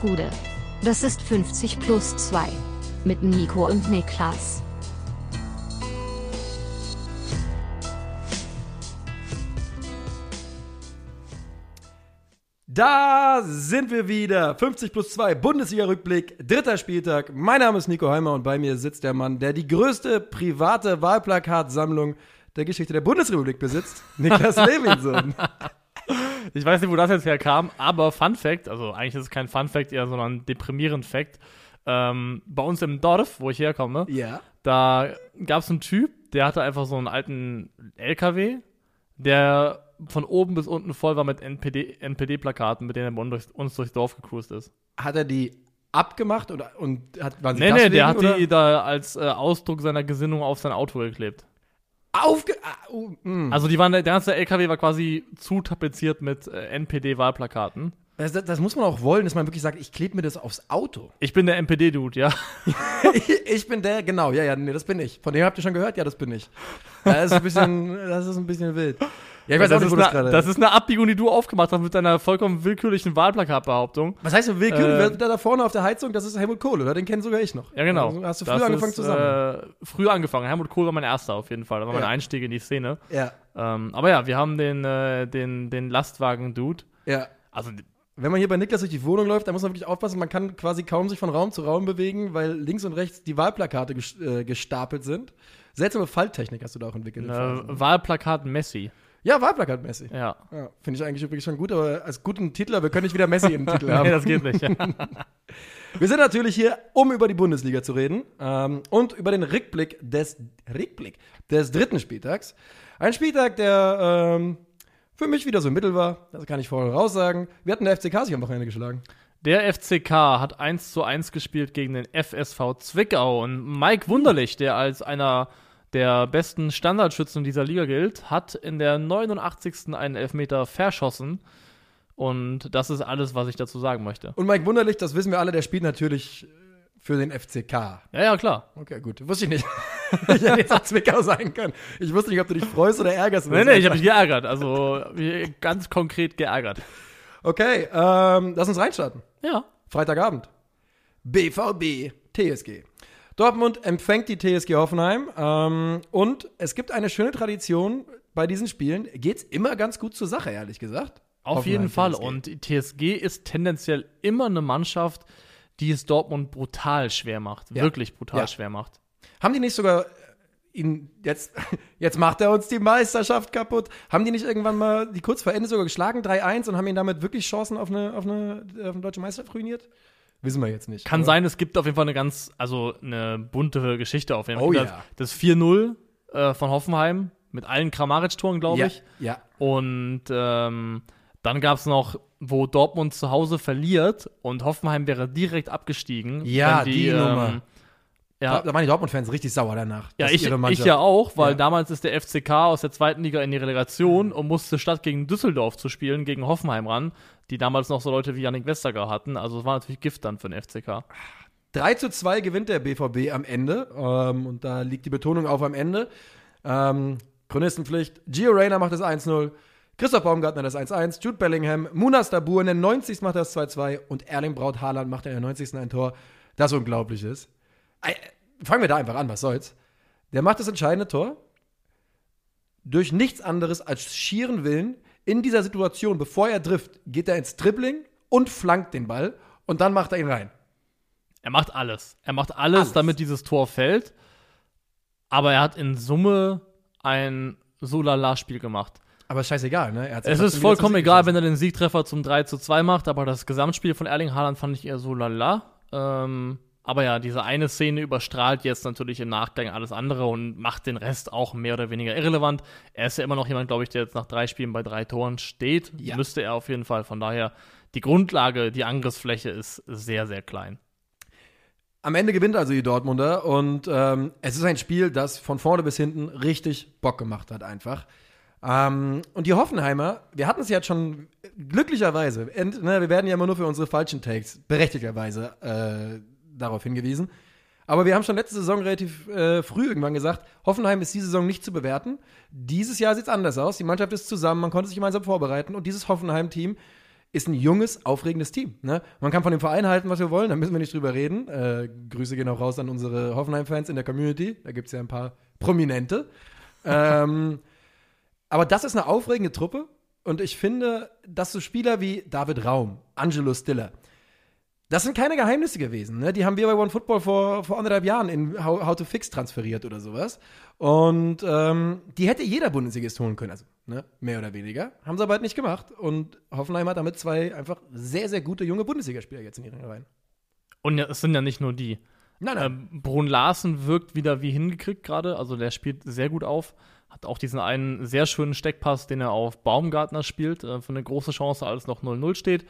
Gude. Das ist 50 plus 2. Mit Nico und Niklas. Da sind wir wieder. 50 plus 2, Bundesliga-Rückblick, dritter Spieltag. Mein Name ist Nico Heimer und bei mir sitzt der Mann, der die größte private Wahlplakatsammlung der Geschichte der Bundesrepublik besitzt, Niklas Levinson. Ich weiß nicht, wo das jetzt herkam, aber Fun Fact, also eigentlich ist es kein Fun Fact, eher sondern deprimierend Fact. Ähm, bei uns im Dorf, wo ich herkomme, Ja. da gab es einen Typ, der hatte einfach so einen alten LKW, der von oben bis unten voll war mit NPD, NPD-Plakaten, mit denen er bei uns durchs, uns durchs Dorf gecruised ist. Hat er die abgemacht oder, und hat, waren sie Nee, nee, der hat oder? die da als äh, Ausdruck seiner Gesinnung auf sein Auto geklebt. Aufge... Ah, oh, mm. Also die waren, der ganze LKW war quasi zutapeziert mit äh, NPD-Wahlplakaten. das, das, das muss man auch wollen, dass man wirklich sagt, ich klebe mir das aufs Auto. Ich bin der NPD-Dude, ja. ich, ich bin der, genau, ja, ja, nee, das bin ich. Von dem habt ihr schon gehört? Ja, das bin ich. Das ist ein bisschen, das ist ein bisschen wild. Ja, ich weiß auch das, nicht, wo ist eine, das ist eine Abbiegung, die du aufgemacht hast mit deiner vollkommen willkürlichen Wahlplakatbehauptung. Was heißt denn willkürlich? Äh, da, da vorne auf der Heizung? Das ist Helmut Kohl, oder? Den kennen sogar ich noch. Ja, genau. Also hast du früh Das angefangen ist, zu sammeln. Äh, früh angefangen. Helmut Kohl war mein erster auf jeden Fall. Das war mein Ja. Einstieg in die Szene. ja, Ähm, aber ja, wir haben den, äh, den, den Lastwagen-Dude. ja. Also, Wenn man hier bei Niklas durch die Wohnung läuft, da muss man wirklich aufpassen, man kann quasi kaum sich von Raum zu Raum bewegen, weil links und rechts die Wahlplakate äh, gestapelt sind. Seltsame Falttechnik hast du da auch entwickelt. äh. Wahlplakat Messi. Ja, Wahlplakatmäßig. Ja. Ja, Finde ich eigentlich übrigens schon gut, aber als guten Titler, wir können nicht wieder Messi im Titel haben. Nee, das geht nicht. Wir sind natürlich hier, um über die Bundesliga zu reden ähm, und über den Rückblick des Rückblick des dritten Spieltags. Ein Spieltag, der ähm, für mich wieder so mittel war. Das kann ich vorher raussagen. Wir hatten der FCK sich am Wochenende geschlagen. Der FCK hat 1 zu 1 gespielt gegen den FSV Zwickau und Mike Wunderlich, der als einer der besten Standardschützen dieser Liga gilt, hat in der 89. einen Elfmeter verschossen. Und das ist alles, was ich dazu sagen möchte. Und Mike Wunderlich, das wissen wir alle, der spielt natürlich äh, für den FCK. Ja, ja, klar. Okay, gut. Wusste ich nicht. ich hätte jetzt auch Zwickau sein können. Ich wusste nicht, ob du dich freust oder ärgerst. Nee, nee, ich habe mich geärgert. Also ganz konkret geärgert. Okay, ähm, lass uns reinstarten. Ja. Freitagabend. BVB TSG. Dortmund empfängt die TSG Hoffenheim ähm, und es gibt eine schöne Tradition bei diesen Spielen. Geht's immer ganz gut zur Sache, ehrlich gesagt. Auf Hoffenheim, jeden Fall. TSG. Und die TSG ist tendenziell immer eine Mannschaft, die es Dortmund brutal schwer macht. Ja. Wirklich brutal Ja. schwer macht. Haben die nicht sogar äh, ihn jetzt, jetzt macht er uns die Meisterschaft kaputt. Haben die nicht irgendwann mal die kurz vor Ende sogar geschlagen, 3-1 und haben ihn damit wirklich Chancen auf eine, auf eine, auf eine deutsche Meisterschaft ruiniert? Wissen wir jetzt nicht. Kann Aber- sein, es gibt auf jeden Fall eine ganz, also eine bunte Geschichte auf jeden Fall. Oh das, ja. das 4-0 äh, von Hoffenheim mit allen Kramaric-Toren, glaube Ja, ich. ja. Und ähm, dann gab es noch, wo Dortmund zu Hause verliert und Hoffenheim wäre direkt abgestiegen. Ja, wenn die Nummer. Ja, Da, da waren die Dortmund-Fans richtig sauer danach. Ja, ich, ich ja auch, weil Ja. damals ist der FCK aus der zweiten Liga in die Relegation und musste statt gegen Düsseldorf zu spielen, gegen Hoffenheim ran, die damals noch so Leute wie Yannick Westergaard hatten. Also es war natürlich Gift dann für den FCK. 3 zu 2 gewinnt der BVB am Ende. Ähm, und da liegt die Betonung auf am Ende. Ähm, Chronistenpflicht. Gio Reyna macht das 1-0. Christoph Baumgartner das 1-1. Jude Bellingham. Munas Dabur in der 90. macht das 2-2. Und Erling Braut Haaland macht in der 90. ein Tor, das unglaublich ist. Fangen wir da einfach an, was soll's. Der macht das entscheidende Tor durch nichts anderes als schieren Willen. In dieser Situation, bevor er trifft, geht er ins Dribbling und flankt den Ball. Und dann macht er ihn rein. Er macht alles. Er macht alles, Alles. damit dieses Tor fällt. Aber er hat in Summe ein Solala-Spiel gemacht. Aber scheißegal, ne? Es ist vollkommen egal, wenn er den Siegtreffer zum 3 zu 2 macht, aber das Gesamtspiel von Erling Haaland fand ich eher so lala. Ähm, aber ja, diese eine Szene überstrahlt jetzt natürlich im Nachgang alles andere und macht den Rest auch mehr oder weniger irrelevant. Er ist ja immer noch jemand, glaube ich, der jetzt nach drei Spielen bei drei Toren steht. Ja. Müsste er auf jeden Fall. Von daher, die Grundlage, die Angriffsfläche ist sehr, sehr klein. Am Ende gewinnt also die Dortmunder und ähm, es ist ein Spiel, das von vorne bis hinten richtig Bock gemacht hat, einfach. Ähm, und die Hoffenheimer, wir hatten es ja schon glücklicherweise, ent, ne, wir werden ja immer nur für unsere falschen Takes berechtigterweise äh, darauf hingewiesen. Aber wir haben schon letzte Saison relativ äh, früh irgendwann gesagt, Hoffenheim ist diese Saison nicht zu bewerten. Dieses Jahr sieht es anders aus. Die Mannschaft ist zusammen, man konnte sich gemeinsam vorbereiten und dieses Hoffenheim-Team ist ein junges, aufregendes Team. Ne? Man kann von dem Verein halten, was wir wollen, da müssen wir nicht drüber reden. Äh, Grüße gehen auch raus an unsere Hoffenheim-Fans in der Community. Da gibt es ja ein paar Prominente. ähm, aber das ist eine aufregende Truppe und ich finde, dass so Spieler wie David Raum, Angelo Stiller, das sind keine Geheimnisse gewesen. Ne? Die haben wir bei One Football vor, vor anderthalb Jahren in How, How to Fix transferiert oder sowas. Und ähm, die hätte jeder Bundesligist holen können, also ne? mehr oder weniger. Haben sie aber halt nicht gemacht. Und Hoffenheim hat damit zwei einfach sehr, sehr gute junge Bundesligaspieler jetzt in ihren Reihen. Und ja, es sind ja nicht nur die. Nein, nein. Ähm, Brun Larsen wirkt wieder wie hingekriegt gerade. Also der spielt sehr gut auf. Hat auch diesen einen sehr schönen Steckpass, den er auf Baumgartner spielt, äh, für eine große Chance, als noch 0-0 steht.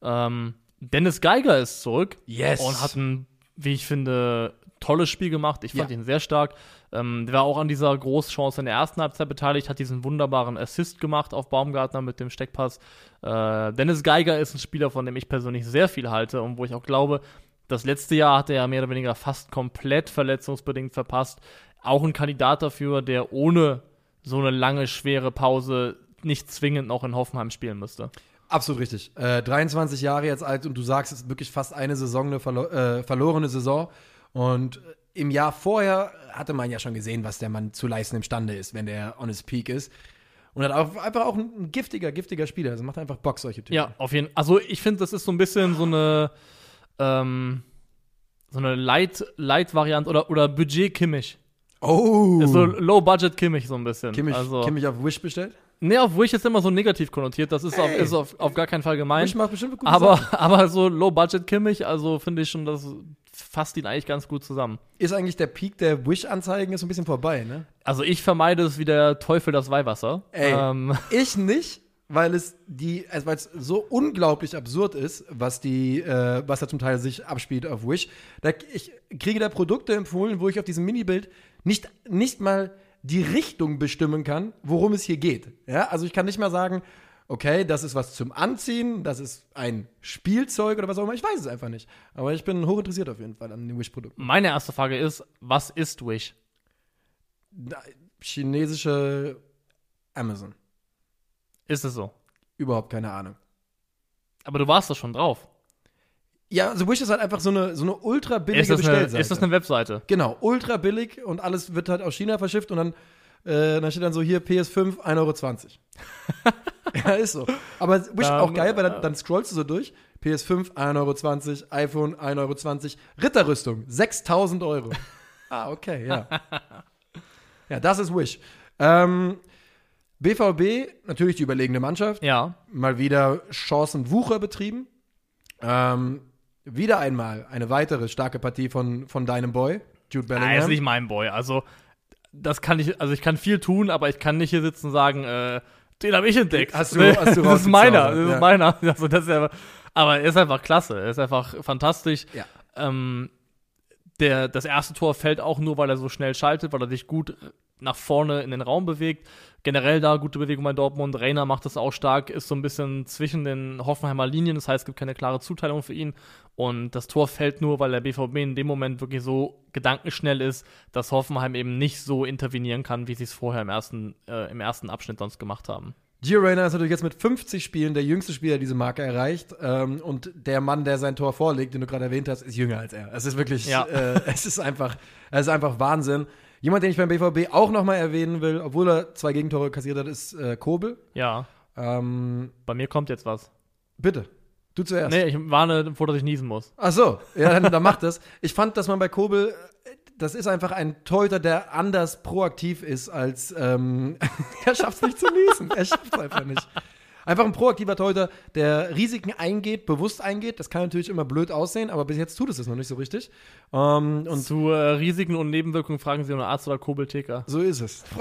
Ähm, Dennis Geiger ist zurück Yes. und hat ein, wie ich finde, tolles Spiel gemacht. Ich fand Ja. ihn sehr stark. Ähm, der war auch an dieser Großchance in der ersten Halbzeit beteiligt, hat diesen wunderbaren Assist gemacht auf Baumgartner mit dem Steckpass. Äh, Dennis Geiger ist ein Spieler, von dem ich persönlich sehr viel halte und wo ich auch glaube, das letzte Jahr hat er ja mehr oder weniger fast komplett verletzungsbedingt verpasst. Auch ein Kandidat dafür, der ohne so eine lange, schwere Pause nicht zwingend noch in Hoffenheim spielen müsste. Absolut richtig. Äh, 23 Jahre jetzt alt und du sagst, es ist wirklich fast eine Saison, eine verlo äh, verlorene Saison. Und im Jahr vorher hatte man ja schon gesehen, was der Mann zu leisten imstande ist, wenn der on his peak ist. Und hat auch einfach auch ein giftiger, giftiger Spieler. Also macht einfach Bock, solche Typen. Ja, auf jeden Fall. Also ich finde, das ist so ein bisschen so eine ähm, so eine Light, Light-Variante oder, oder Budget-Kimmich. Oh. Ist so Low-Budget-Kimmich so ein bisschen. Kimmich, also, Kimmich auf Wish bestellt? Nee, auf Wish ist immer so negativ konnotiert. Das ist, auf, ist auf, auf gar keinen Fall gemeint. Wish macht bestimmt gute aber, Sachen. aber so Low-Budget-Kimmich, also finde ich schon, das fasst ihn eigentlich ganz gut zusammen. Ist eigentlich der Peak der Wish-Anzeigen ist so ein bisschen vorbei, ne? Also ich vermeide es wie der Teufel das Weihwasser. Ey. Ähm, Ich nicht, weil es die, also weil es so unglaublich absurd ist, was die, äh, was da zum Teil sich abspielt auf Wish. Da, ich kriege da Produkte empfohlen, wo ich auf diesem Minibild nicht, nicht mal die Richtung bestimmen kann, worum es hier geht. Ja, also ich kann nicht mal sagen, okay, das ist was zum Anziehen, das ist ein Spielzeug oder was auch immer. Ich weiß es einfach nicht. Aber ich bin hochinteressiert auf jeden Fall an den Wish-Produkten. meine erste Frage ist, was ist Wish? Da- Chinesische Amazon. Ist es so? Überhaupt keine Ahnung. Aber du warst doch schon drauf. Ja, also Wish ist halt einfach so eine, so eine ultra billige Ist das, eine, Bestellseite. ist das eine Webseite? Genau, ultra billig und alles wird halt aus China verschifft und dann, äh, dann steht dann so hier PS5 1,20 Euro. ja, ist so. Aber Wish Ähm, auch geil, weil dann, dann scrollst du so durch. PS5 1,20 Euro, iPhone 1,20 Euro, Ritterrüstung 6000 Euro. ah, okay, ja. ja, das ist Wish. Ähm, BVB, natürlich die überlegene Mannschaft Ja. mal wieder Chancenwucher betrieben. Ähm, wieder einmal eine weitere starke Partie von, von deinem Boy, Jude Bellingham. ist nicht mein Boy. Also, das kann ich, also ich kann viel tun, aber ich kann nicht hier sitzen und sagen, äh, den habe ich entdeckt. Hast du- hast du das ist meiner, das rausgezaubert, ist ja. meiner. Also, das ist ja, aber er ist einfach klasse, er ist einfach fantastisch. Ja. Ähm, der, das erste Tor fällt auch nur, weil er so schnell schaltet, weil er sich gut nach vorne in den Raum bewegt. Generell da gute Bewegung bei Dortmund. Reiner macht das auch stark, ist so ein bisschen zwischen den Hoffenheimer Linien. Das heißt, es gibt keine klare Zuteilung für ihn. Und das Tor fällt nur, weil der BVB in dem Moment wirklich so gedankenschnell ist, dass Hoffenheim eben nicht so intervenieren kann, wie sie es vorher im ersten, äh, im ersten Abschnitt sonst gemacht haben. Gio Reyna ist natürlich jetzt mit 50 Spielen der jüngste Spieler, der diese Marke erreicht. Ähm, und der Mann, der sein Tor vorlegt, den du gerade erwähnt hast, ist jünger als er. Es ist wirklich, Ja. äh, es ist einfach, es ist einfach Wahnsinn. Jemand, den ich beim BVB auch nochmal erwähnen will, obwohl er zwei Gegentore kassiert hat, ist äh, Kobel. Ja, Ähm, bei mir kommt jetzt was. bitte, du zuerst. Nee, ich warne davor, dass ich niesen muss. Ach so, ja, dann, dann macht das. Ich fand, dass man bei Kobel, äh, das ist einfach ein Torhüter, der anders proaktiv ist als, ähm, er schafft es nicht zu niesen. Er schafft es einfach nicht. Einfach ein proaktiver Torhüter, der Risiken eingeht, bewusst eingeht. Das kann natürlich immer blöd aussehen, aber bis jetzt tut es es noch nicht so richtig. Ähm, und Zu äh, Risiken und Nebenwirkungen fragen Sie nur Arzt oder Kobeltheker. so ist es.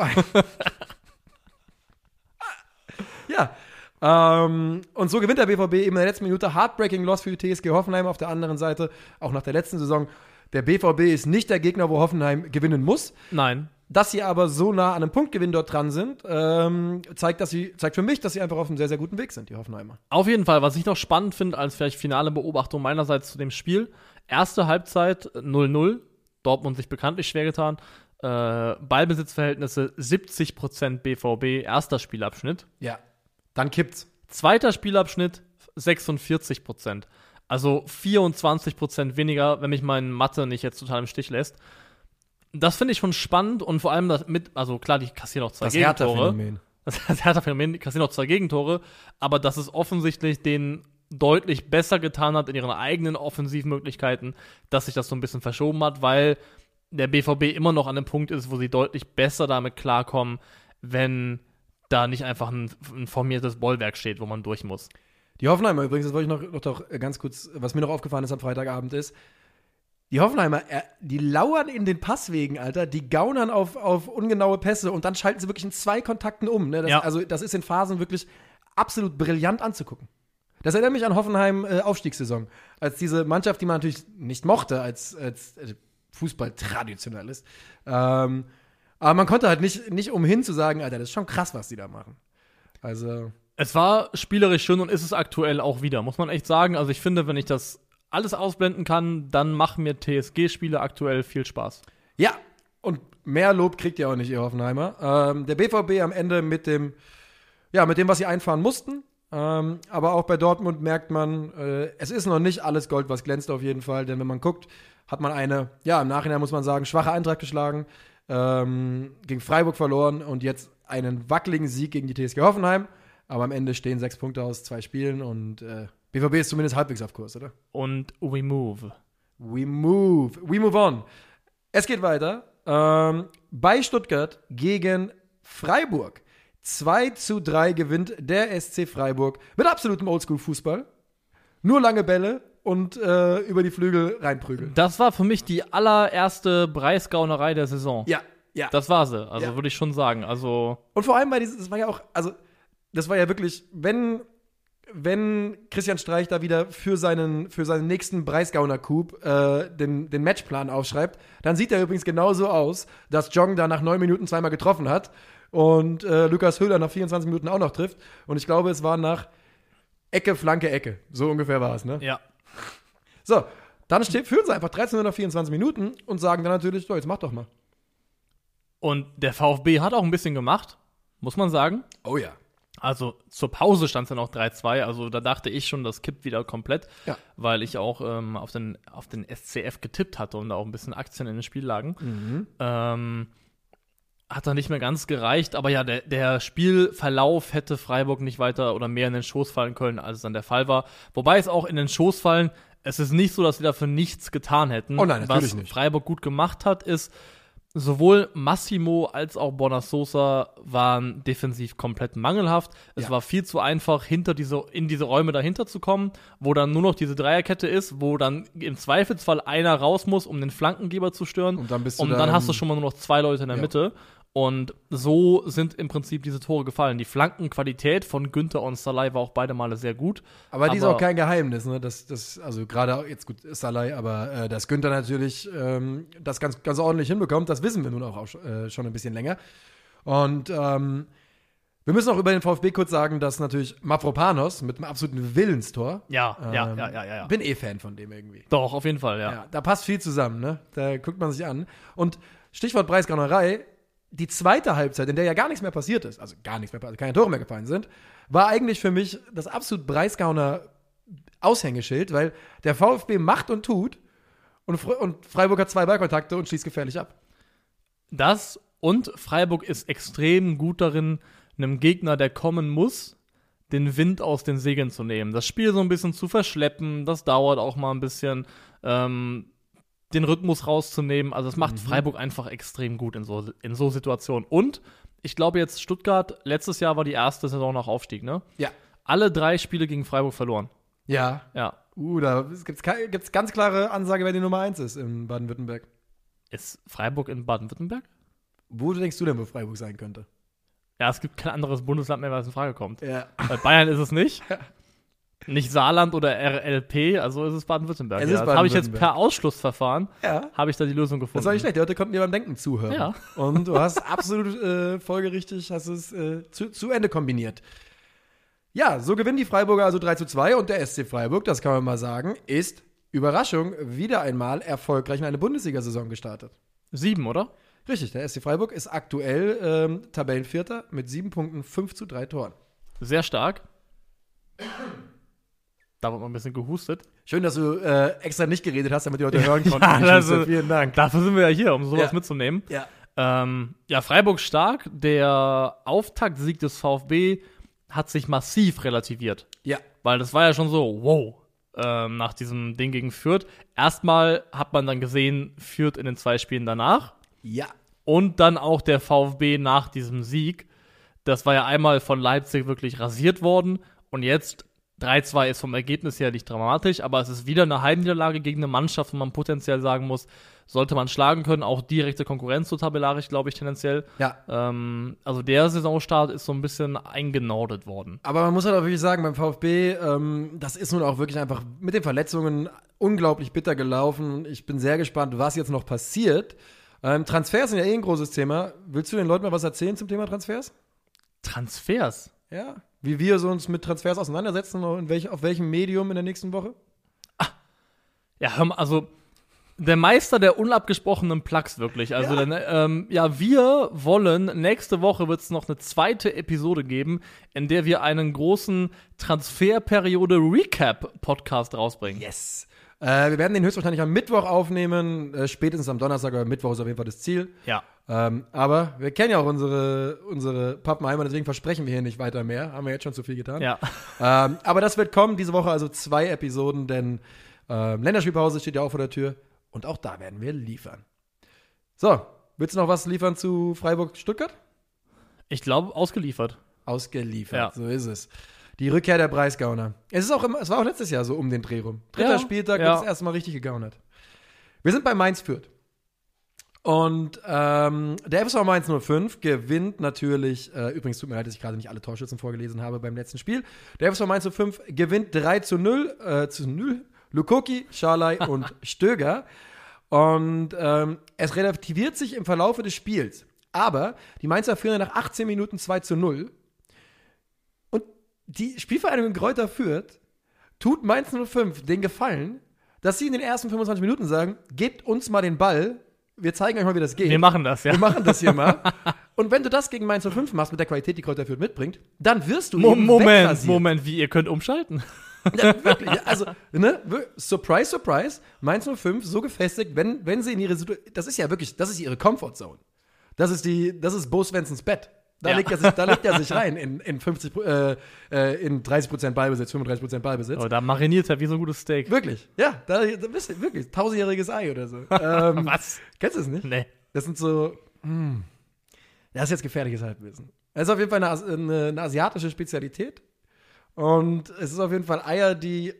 ja. Ähm, und so gewinnt der BVB eben in der letzten Minute. Heartbreaking Loss für die TSG Hoffenheim auf der anderen Seite, auch nach der letzten Saison. Der BVB ist nicht der Gegner, wo Hoffenheim gewinnen muss. Nein. Dass sie aber so nah an einem Punktgewinn dort dran sind, ähm, zeigt, dass sie, zeigt für mich, dass sie einfach auf einem sehr, sehr guten Weg sind, die Hoffenheimer. Auf jeden Fall, was ich noch spannend finde, als vielleicht finale Beobachtung meinerseits zu dem Spiel. Erste Halbzeit 0-0. Dortmund sich bekanntlich schwer getan. Äh, Ballbesitzverhältnisse 70% BVB, erster Spielabschnitt. Ja. Dann kippt's. Zweiter Spielabschnitt 46 Prozent. Also 24 Prozent weniger, wenn mich meine Mathe nicht jetzt total im Stich lässt. Das finde ich schon spannend und vor allem das mit, also klar, die kassieren auch zwei Das Gegentore. Hertha-Phänomen. Das, das Hertha-Phänomen, die kassieren auch zwei Gegentore, aber dass es offensichtlich denen deutlich besser getan hat in ihren eigenen Offensivmöglichkeiten, dass sich das so ein bisschen verschoben hat, weil der BVB immer noch an einem Punkt ist, wo sie deutlich besser damit klarkommen, wenn da nicht einfach ein, ein formiertes Bollwerk steht, wo man durch muss. Die Hoffenheimer übrigens, das wollte ich noch, noch doch ganz kurz, was mir noch aufgefallen ist am Freitagabend ist, die Hoffenheimer, äh, die lauern in den Passwegen, Alter, die gaunern auf, auf ungenaue Pässe und dann schalten sie wirklich in zwei Kontakten um. Ne? Das, Ja. Also das ist in Phasen wirklich absolut brillant anzugucken. Das erinnert mich an Hoffenheim äh, Aufstiegssaison, als diese Mannschaft, die man natürlich nicht mochte als, als äh, Fußball-Traditionalist. Ähm, aber man konnte halt nicht, nicht umhin zu sagen, Alter, das ist schon krass, was die da machen. Also, Es war spielerisch schön und ist es aktuell auch wieder, muss man echt sagen. Also ich finde, wenn ich das alles ausblenden kann, dann machen mir TSG-Spiele aktuell viel Spaß. Ja, und mehr Lob kriegt ihr auch nicht, ihr Hoffenheimer. Ähm, der BVB am Ende mit dem, ja, mit dem, was sie einfahren mussten. Ähm, aber auch bei Dortmund merkt man, äh, es ist noch nicht alles Gold, was glänzt auf jeden Fall. Denn wenn man guckt, hat man eine, ja, im Nachhinein muss man sagen, schwache Eintracht geschlagen, ähm, gegen Freiburg verloren und jetzt einen wackeligen Sieg gegen die TSG Hoffenheim. Aber am Ende stehen sechs Punkte aus zwei Spielen und äh, BVB ist zumindest halbwegs auf Kurs, oder? Und we move. We move. We move on. Es geht weiter. Ähm, bei Stuttgart gegen Freiburg. 2 zu 3 gewinnt der SC Freiburg mit absolutem Oldschool-Fußball. Nur lange Bälle und äh, über die Flügel reinprügeln. Das war für mich die allererste Preisgaunerei der Saison. Ja, ja. Das war sie, also Ja. würde ich schon sagen. Also Und vor allem bei diesem, das war ja auch, also, das war ja wirklich, wenn, wenn Christian Streich da wieder für seinen, für seinen nächsten Preisgauner-Coup äh, den, den Matchplan aufschreibt, dann sieht er übrigens genauso aus, dass Jong da nach neun Minuten zweimal getroffen hat und äh, Lukas Höhler nach 24 Minuten auch noch trifft. Und ich glaube, es war nach Ecke, Flanke, Ecke. So ungefähr war es, ne? ja, So, dann steht, führen sie einfach 13 nach 24 Minuten und sagen dann natürlich, so, jetzt mach doch mal. und der VfB hat auch ein bisschen gemacht, muss man sagen. Oh ja. Also zur Pause stand es dann auch 3-2, also da dachte ich schon, das kippt wieder komplett, Ja. weil ich auch ähm, auf, den, auf den SCF getippt hatte und da auch ein bisschen Aktien in den Spiel lagen. Mhm. Ähm, hat dann nicht mehr ganz gereicht, aber ja, der, der Spielverlauf hätte Freiburg nicht weiter oder mehr in den Schoß fallen können, als es dann der Fall war. Wobei es auch in den Schoß fallen, es ist nicht so, dass sie dafür nichts getan hätten. Oh nein, natürlich Was nicht. Freiburg gut gemacht hat, ist, sowohl Massimo als auch Bonasosa waren defensiv komplett mangelhaft. Es Ja. war viel zu einfach, hinter diese, in diese Räume dahinter zu kommen, wo dann nur noch diese Dreierkette ist, wo dann im Zweifelsfall einer raus muss, um den Flankengeber zu stören. Und dann bist du Und da dann hast du schon mal nur noch zwei Leute in der Ja. Mitte. Und so sind im Prinzip diese Tore gefallen. Die Flankenqualität von Günther und Salai war auch beide Male sehr gut. Aber die ist Aber- auch kein Geheimnis, ne? Das, das, also gerade jetzt gut Salai, aber äh, dass Günther natürlich ähm, das ganz, ganz ordentlich hinbekommt, das wissen wir nun auch, auch äh, schon ein bisschen länger. Und ähm, wir müssen auch über den VfB kurz sagen, dass natürlich Mavropanos mit einem absoluten Willenstor. Ja, ja, ähm, ja, ja, ja, ja. Bin eh Fan von dem irgendwie. Doch, auf jeden Fall, ja. Ja. da passt viel zusammen, ne? Da guckt man sich an. Und Stichwort Preisgaunerei, die zweite Halbzeit, in der ja gar nichts mehr passiert ist, also gar nichts mehr, also keine Tore mehr gefallen sind, war eigentlich für mich das absolut Preisgauner Aushängeschild, weil der VfB macht und tut und, Fre und Freiburg hat zwei Ballkontakte und schließt gefährlich ab. Das und Freiburg ist extrem gut darin, einem Gegner, der kommen muss, den Wind aus den Segeln zu nehmen. Das Spiel so ein bisschen zu verschleppen, das dauert auch mal ein bisschen, ähm, den Rhythmus rauszunehmen. Also das macht Freiburg einfach extrem gut in so, in so Situationen. Und ich glaube jetzt Stuttgart, letztes Jahr war die erste Saison nach Aufstieg, ne? Ja. Alle drei Spiele gegen Freiburg verloren. Ja. Ja. Uh, da gibt es ganz klare Ansage, wer die Nummer 1 ist in Baden-Württemberg. Ist Freiburg in Baden-Württemberg? Wo denkst du denn, wo Freiburg sein könnte? Ja, es gibt kein anderes Bundesland mehr, was in Frage kommt. Ja. Bei Bayern ist es nicht. Nicht Saarland oder RLP, also ist es Baden-Württemberg. Es Ja, ist das habe ich jetzt per Ausschlussverfahren, Ja. habe ich da die Lösung gefunden. Das war nicht schlecht. Die Leute konnten dir beim Denken zuhören. Ja. Und du hast absolut äh, folgerichtig, hast es äh, zu, zu Ende kombiniert. Ja, so gewinnen die Freiburger also 3 zu 2 und der SC Freiburg, das kann man mal sagen, ist, Überraschung, wieder einmal erfolgreich in eine Bundesliga-Saison gestartet. Sieben, oder? Richtig, der SC Freiburg ist aktuell ähm, Tabellenvierter mit sieben Punkten, 5 zu 3 Toren. Sehr stark. Da wird mal ein bisschen gehustet. Schön, dass du äh, extra nicht geredet hast, damit die Leute hören konnten. Ja, also- Vielen Dank. Dafür sind wir ja hier, um sowas Ja. mitzunehmen. Ja. Ähm, ja, Freiburg stark. Der Auftaktsieg des VfB hat sich massiv relativiert. Ja. Weil das war ja schon so, wow, ähm, nach diesem Ding gegen Fürth. Erstmal hat man dann gesehen, Fürth in den zwei Spielen danach. Ja. Und dann auch der VfB nach diesem Sieg. Das war ja einmal von Leipzig wirklich rasiert worden. Und jetzt 3-2 ist vom Ergebnis her nicht dramatisch, aber es ist wieder eine Heimniederlage gegen eine Mannschaft, wo man potenziell sagen muss, sollte man schlagen können. Auch direkte Konkurrenz so tabellarisch, glaube ich, tendenziell. Ja. Ähm, also der Saisonstart ist so ein bisschen eingenordet worden. Aber man muss halt auch wirklich sagen, beim VfB, ähm, das ist nun auch wirklich einfach mit den Verletzungen unglaublich bitter gelaufen. Ich bin sehr gespannt, was jetzt noch passiert. Ähm, Transfers sind ja eh ein großes Thema. Willst du den Leuten mal was erzählen zum Thema Transfers? Transfers. Ja. Wie wir so uns mit Transfers auseinandersetzen und welch, auf welchem Medium in der nächsten Woche? Ja, hör mal, also der Meister der unabgesprochenen Plugs wirklich. Also, Ja. Dann, ähm, ja, wir wollen, nächste Woche wird es noch eine zweite Episode geben, in der wir einen großen Transferperiode-Recap-Podcast rausbringen. Yes. Äh, wir werden den höchstwahrscheinlich am Mittwoch aufnehmen, äh, spätestens am Donnerstag, aber Mittwoch ist auf jeden Fall das Ziel. Ja. Ähm, aber wir kennen ja auch unsere, unsere Pappenheimer, deswegen versprechen wir hier nicht weiter mehr. Haben wir jetzt schon zu viel getan. Ja. Ähm, aber das wird kommen, diese Woche also zwei Episoden, denn ähm, Länderspielpause steht ja auch vor der Tür und auch da werden wir liefern. So, willst du noch was liefern zu Freiburg-Stuttgart? Ich glaube, ausgeliefert. Ausgeliefert, Ja. so ist es. Die Rückkehr der Preisgauner. Es ist auch immer, es war auch letztes Jahr so um den Dreh rum. Dritter Ja, Spieltag ja. wird das erste Mal richtig gegaunert. Wir sind bei Mainz Fürth. Und ähm, der FSV Mainz 05 gewinnt natürlich, äh, übrigens tut mir leid, dass ich gerade nicht alle Torschützen vorgelesen habe beim letzten Spiel. Der FSV Mainz 05 gewinnt 3 zu 0, äh, zu 0. Lukoki, Scharlei und Stöger. Und ähm, es relativiert sich im Verlaufe des Spiels. Aber die Mainzer führen nach 18 Minuten 2 zu 0. Die Spielvereinigung Kräuter Fürth tut Mainz 05 den Gefallen, dass sie in den ersten 25 Minuten sagen, gebt uns mal den Ball, wir zeigen euch mal, wie das geht. Wir machen das, ja. Wir machen das hier mal. Und wenn du das gegen Mainz 05 machst, mit der Qualität, die Kräuter Fürth mitbringt, dann wirst du Mo Moment. Moment, wie ihr könnt umschalten. Ja, wirklich. Also, ne, surprise, surprise, Mainz 05 so gefestigt, wenn, wenn sie in ihre Situation, das ist ja wirklich, das ist ihre Comfortzone. Das ist die, das ist Bo Svensons Bett. Da, Ja. legt er sich, da legt er sich rein in, in 50, Pro- äh, äh, in 30% Ballbesitz, 35% Ballbesitz. Oh, da mariniert er wie so ein gutes Steak. Wirklich, ja, da, da bist du wirklich, tausendjähriges Ei oder so. ähm, Was? kennst du es nicht? Nee. Das sind so, hm, das ist jetzt gefährliches Halbwissen. Das ist auf jeden Fall eine, eine, eine asiatische Spezialität. Und es ist auf jeden Fall Eier, die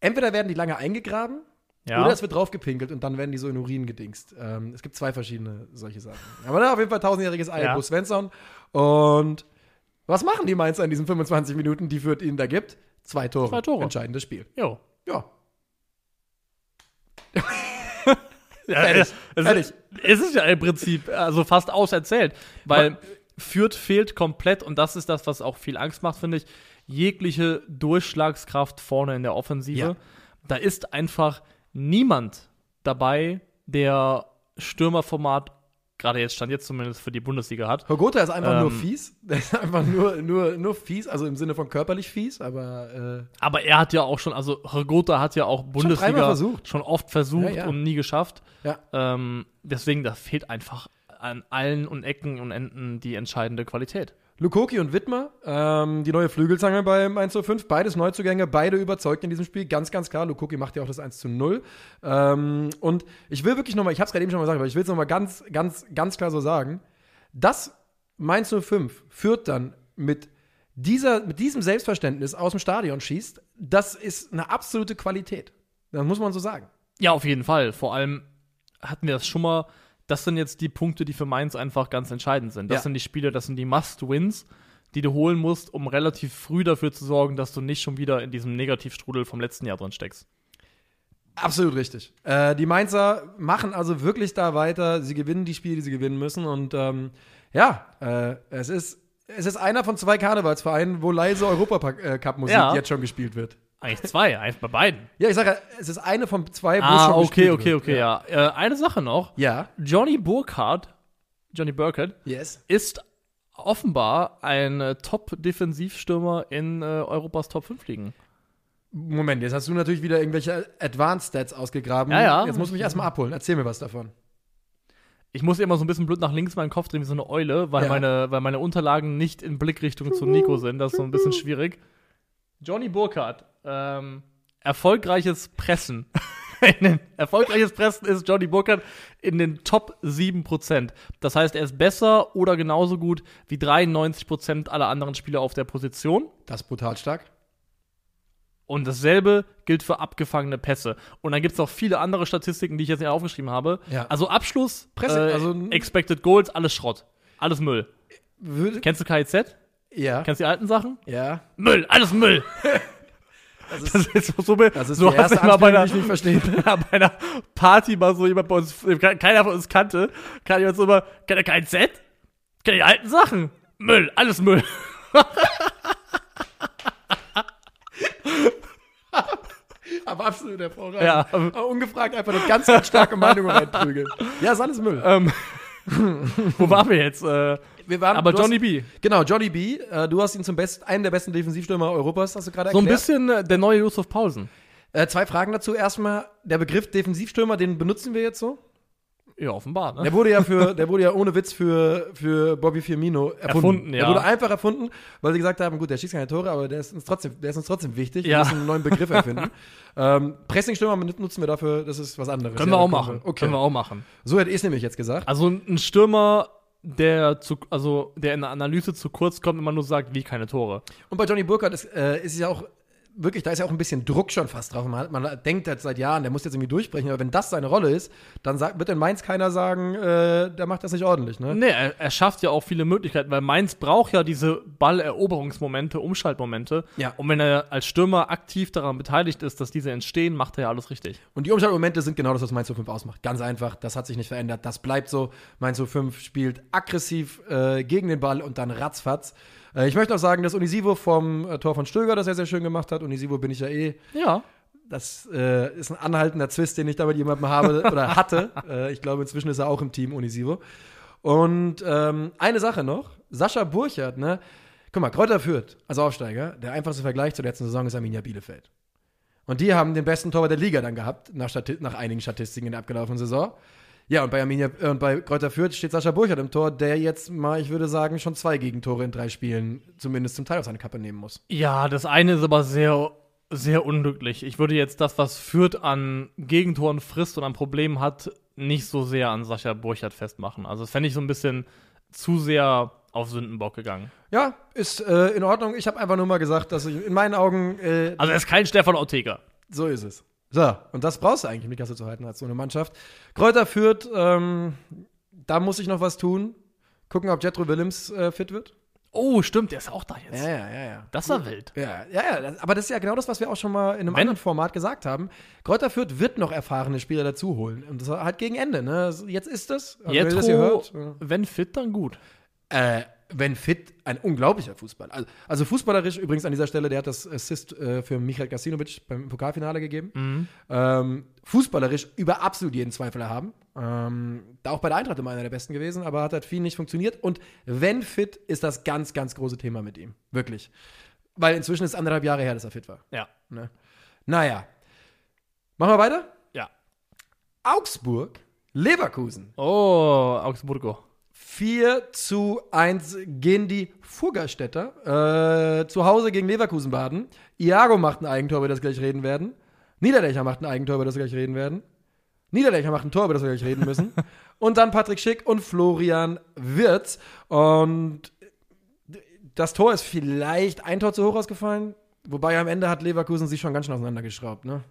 entweder werden die lange eingegraben Ja. oder es wird draufgepinkelt und dann werden die so in Urin gedingst. Ähm, es gibt zwei verschiedene solche Sachen. Aber da auf jeden Fall tausendjähriges Ei, Ja. Bo Svensson. Und was machen die Mainzer in diesen 25 Minuten, die Fürth ihnen da gibt? Zwei Tore. Zwei Tore. Entscheidendes Spiel. Jo. Ja. Ja, Fertig. es, Fertig. es ist ja im Prinzip also fast auserzählt, weil Fürth fehlt komplett und das ist das, was auch viel Angst macht, finde ich, jegliche Durchschlagskraft vorne in der Offensive. Ja. Da ist einfach niemand dabei, der Stürmerformat, gerade jetzt stand jetzt zumindest für die Bundesliga hat. Hogota ist einfach nur Ähm. fies. Der ist einfach nur, nur, nur fies, also im Sinne von körperlich fies, aber äh, Aber er hat ja auch schon, also Regota hat ja auch Bundesliga versucht. schon oft versucht Ja, ja. und nie geschafft. ja. Ähm, deswegen, da fehlt einfach an allen und Ecken und Enden die entscheidende Qualität. Lukoki und Wittmer, ähm, die neue Flügelzange beim 1 zu 5, beides Neuzugänge, beide überzeugt in diesem Spiel, ganz, ganz klar. Lukoki macht ja auch das 1 zu 0. Ähm, und ich will wirklich nochmal, ich habe es gerade eben schon mal gesagt, aber ich will es nochmal ganz, ganz, ganz klar so sagen, dass Mainz 05 führt dann mit, dieser, mit diesem Selbstverständnis aus dem Stadion schießt, das ist eine absolute Qualität. Das muss man so sagen. Ja, auf jeden Fall. Vor allem hatten wir das schon mal. Das sind jetzt die Punkte, die für Mainz einfach ganz entscheidend sind. Das Ja. sind die Spiele, das sind die Must-Wins, die du holen musst, um relativ früh dafür zu sorgen, dass du nicht schon wieder in diesem Negativstrudel vom letzten Jahr drin steckst. Absolut richtig. Äh, die Mainzer machen also wirklich da weiter. Sie gewinnen die Spiele, die sie gewinnen müssen. Und ähm, ja, äh, es, ist, es ist einer von zwei Karnevalsvereinen, wo leise Europacup-Musik Ja. jetzt schon gespielt wird. Eigentlich zwei, eigentlich bei beiden. Ja, ich sage, ja, es ist eine von zwei, wo Ah, schon okay, okay, okay, ja. Äh, eine Sache noch. Ja. Johnny Burkhardt, Johnny Burkhardt, Yes. ist offenbar ein äh, Top-Defensivstürmer in äh, Europas Top 5 Ligen. Moment, jetzt hast du natürlich wieder irgendwelche Advanced Stats ausgegraben. Ja, ja. Jetzt musst du mich erstmal abholen. Erzähl mir was davon. Ich muss immer so ein bisschen blöd nach links meinen Kopf drehen wie so eine Eule, weil, Ja. meine, weil meine Unterlagen nicht in Blickrichtung zu Nico sind. Das ist so ein bisschen schwierig. Johnny Burkhardt. Ähm, erfolgreiches Pressen. Erfolgreiches Pressen ist Johnny Burkhardt in den Top 7%. Das heißt, er ist besser oder genauso gut wie 93% aller anderen Spieler auf der Position. Das ist brutal stark. Und dasselbe gilt für abgefangene Pässe. Und dann gibt es noch viele andere Statistiken, die ich jetzt nicht aufgeschrieben habe. Ja. Also Abschluss, Presse- äh, also- Expected Goals, alles Schrott. Alles Müll. Kennst du KIZ? ja. Kennst du die alten Sachen? Ja. Müll, alles Müll. Das ist, Das ist so, das ist so als wenn man bei einer, bei einer Party mal so jemand bei uns, keiner von uns kannte, kann jemand so immer, kennt er KIZ? Kennt ihr die alten Sachen? Müll, alles Müll. Aber absolut hervorragend. Ja. Aber ungefragt einfach eine ganz, ganz starke Meinung reinprügeln. Ja, ist alles Müll. Ähm, wo waren wir jetzt? Äh, Wir waren, aber du hast- Johnny B. Genau, Johnny B. Äh, du hast ihn zum besten, einen der besten Defensivstürmer Europas, hast du gerade So ein erklärt. bisschen äh, der neue Josef Paulsen. Äh, zwei Fragen dazu. Erstmal, der Begriff Defensivstürmer, den benutzen wir jetzt so? Ja, offenbar, ne? Der wurde ja für, der wurde ja ohne Witz für, für Bobby Firmino erfunden. Erfunden, ja. Der wurde einfach erfunden, weil sie gesagt haben, gut, der schießt keine Tore, aber der ist uns trotzdem, der ist uns trotzdem wichtig. Ja. Wir müssen einen neuen Begriff erfinden. ähm, Pressingstürmer nutzen wir dafür, das ist was anderes. Können Ja, wir auch machen. Okay. Können wir auch machen. So hätte ich es nämlich jetzt gesagt. Also ein Stürmer, der zu, also der in der Analyse zu kurz kommt, immer nur sagt, wie keine Tore. Und bei Johnny Burkhardt ist, äh, ist es ja auch wirklich, da ist ja auch ein bisschen Druck schon fast drauf. Man, man denkt halt seit Jahren, der muss jetzt irgendwie durchbrechen, aber wenn das seine Rolle ist, dann sagt, wird in Mainz keiner sagen, äh, der macht das nicht ordentlich, ne? Nee, er, er schafft ja auch viele Möglichkeiten, weil Mainz braucht ja diese Balleroberungsmomente, Umschaltmomente. Ja. Und wenn er als Stürmer aktiv daran beteiligt ist, dass diese entstehen, macht er ja alles richtig. Und die Umschaltmomente sind genau das, was Mainz 05 ausmacht. Ganz einfach, das hat sich nicht verändert. Das bleibt so. Mainz 05 spielt aggressiv äh, gegen den Ball und dann ratzfatz. Äh, ich möchte auch sagen, dass Unisivo vom äh, Tor von Stöger das sehr, sehr schön gemacht hat. Unisivo bin ich ja eh. Ja. Das äh, ist ein anhaltender Zwist, den ich da mit jemandem habe oder hatte. Äh, ich glaube, inzwischen ist er auch im Team Unisivo. Und ähm, eine Sache noch: Sascha Burchardt, ne? Guck mal, Kräuter Fürth als Aufsteiger. Der einfachste Vergleich zur letzten Saison ist Arminia Bielefeld. Und die haben den besten Torwart der Liga dann gehabt, nach, Stati nach einigen Statistiken in der abgelaufenen Saison. Ja, und bei Arminia äh, und bei Kräuter Fürth steht Sascha Burchardt im Tor, der jetzt mal, ich würde sagen, schon zwei Gegentore in drei Spielen zumindest zum Teil auf seine Kappe nehmen muss. Ja, das eine ist aber sehr, sehr unglücklich. Ich würde jetzt das, was Fürth an Gegentoren frisst und an Problemen hat, nicht so sehr an Sascha Burchardt festmachen. Also das fände ich so ein bisschen zu sehr auf Sündenbock gegangen. Ja, ist äh, in Ordnung. Ich habe einfach nur mal gesagt, dass ich in meinen Augen äh, Also er ist kein Stefan Ortega. so ist es. So, und das brauchst du eigentlich, um die Kasse zu halten als so eine Mannschaft. Kräuter führt, ähm, da muss ich noch was tun. Gucken, ob Jetro Willems äh, fit wird. Oh, stimmt, der ist auch da jetzt. ja, ja, ja. Das war wild. Ja, ja, ja, aber das ist ja genau das, was wir auch schon mal in einem Wenn- anderen Format gesagt haben. Kräuter Fürth wird noch erfahrene Spieler dazu holen. Und das halt gegen Ende, ne? Jetzt ist es. Ja. wenn fit, dann gut. Äh, wenn fit, ein unglaublicher Fußball. Also, also fußballerisch übrigens an dieser Stelle, der hat das Assist äh, für Michael Gasinovic beim Pokalfinale gegeben. Ähm, fußballerisch über absolut jeden Zweifel erhaben. Ähm, da auch bei der Eintracht immer einer der besten gewesen, aber hat halt viel nicht funktioniert. Und wenn fit, ist das ganz, ganz große Thema mit ihm. Wirklich. Weil inzwischen ist es anderthalb Jahre her, dass er fit war. Ja. Ne? Naja. Machen wir weiter? Ja. Augsburg, Leverkusen. Oh, Augsburgo. 4 zu 1 gehen die Fuggerstädter. Äh, zu Hause gegen Leverkusen baden. Iago macht ein Eigentor, über das wir gleich reden werden. Niederlechner macht ein Eigentor, über das wir gleich reden werden. Niederlechner macht ein Tor, über das wir gleich reden müssen. und dann Patrick Schick und Florian Wirtz. Und das Tor ist vielleicht ein Tor zu hoch ausgefallen. Wobei am Ende hat Leverkusen sich schon ganz schön auseinandergeschraubt, ne?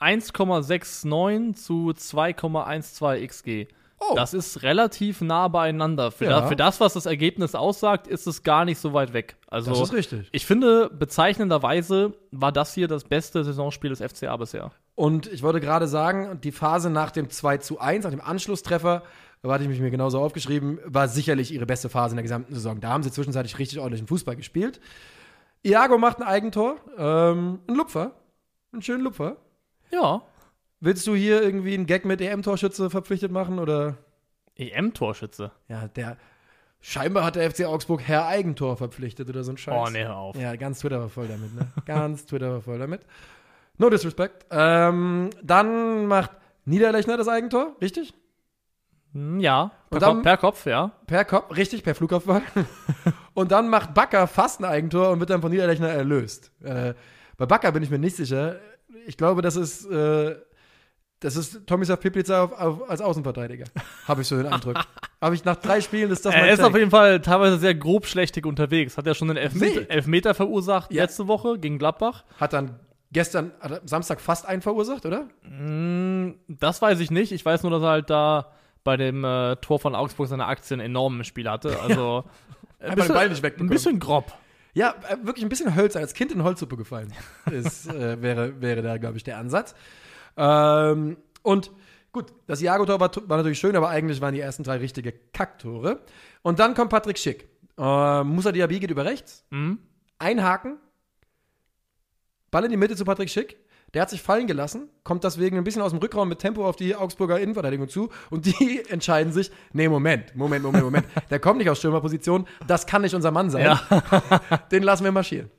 1,69 zu 2,12 XG. Oh. Das ist relativ nah beieinander. Für, Ja. da, für das, was das Ergebnis aussagt, ist es gar nicht so weit weg. Also, Das ist richtig. ich finde, bezeichnenderweise war das hier das beste Saisonspiel des FCA bisher. Und ich wollte gerade sagen, die Phase nach dem 2 zu 1, nach dem Anschlusstreffer, da hatte ich mich mir genauso aufgeschrieben, war sicherlich ihre beste Phase in der gesamten Saison. Da haben sie zwischenzeitlich richtig ordentlichen Fußball gespielt. Iago macht ein Eigentor, ähm, ein Lupfer, einen schönen Lupfer. Ja. Willst du hier irgendwie einen Gag mit EM-Torschütze verpflichtet machen oder? EM-Torschütze. Ja, der scheinbar hat der FC Augsburg Herr Eigentor verpflichtet oder so ein Scheiß. Oh, nee, hör auf. Ja, ganz Twitter war voll damit, ne? ganz Twitter war voll damit. No disrespect. Ähm, dann macht Niederlechner das Eigentor, richtig? Hm, Ja, per, dann- Kopf, per Kopf, ja. Per Kopf, richtig, per Flugkopfball. und dann macht Bakker fast ein Eigentor und wird dann von Niederlechner erlöst. Äh, bei Bakker bin ich mir nicht sicher. Ich glaube, das ist, äh, das ist Tomislav Piplica auf, auf, als Außenverteidiger. Habe ich so den Eindruck. Habe ich nach drei Spielen ist das Er ist Take. auf jeden Fall teilweise sehr grobschlächtig unterwegs. Hat ja schon einen Elfmeter, Nee. Elfmeter verursacht Ja. letzte Woche gegen Gladbach. Hat dann gestern, hat Samstag fast einen verursacht, oder? Mm, Das weiß ich nicht. Ich weiß nur, dass er halt da bei dem äh, Tor von Augsburg seine Aktien enorm im Spiel hatte. Also ein den Ball nicht ein bisschen grob. Ja, äh, wirklich ein bisschen Hölzer, als Kind in Holzsuppe gefallen. ist, äh, wäre, wäre da, glaube ich, der Ansatz. Ähm, und gut, das Jago-Tor war, war natürlich schön, aber eigentlich waren die ersten drei richtige Kacktore. Und dann kommt Patrick Schick. Äh, Musa Diaby geht über rechts. Mhm. Einhaken. Ball in die Mitte zu Patrick Schick. Der hat sich fallen gelassen, kommt deswegen ein bisschen aus dem Rückraum mit Tempo auf die Augsburger Innenverteidigung zu und die entscheiden sich, nee, Moment, Moment, Moment, Moment. Der kommt nicht aus Stürmerposition, das kann nicht unser Mann sein. Ja. Den lassen wir marschieren.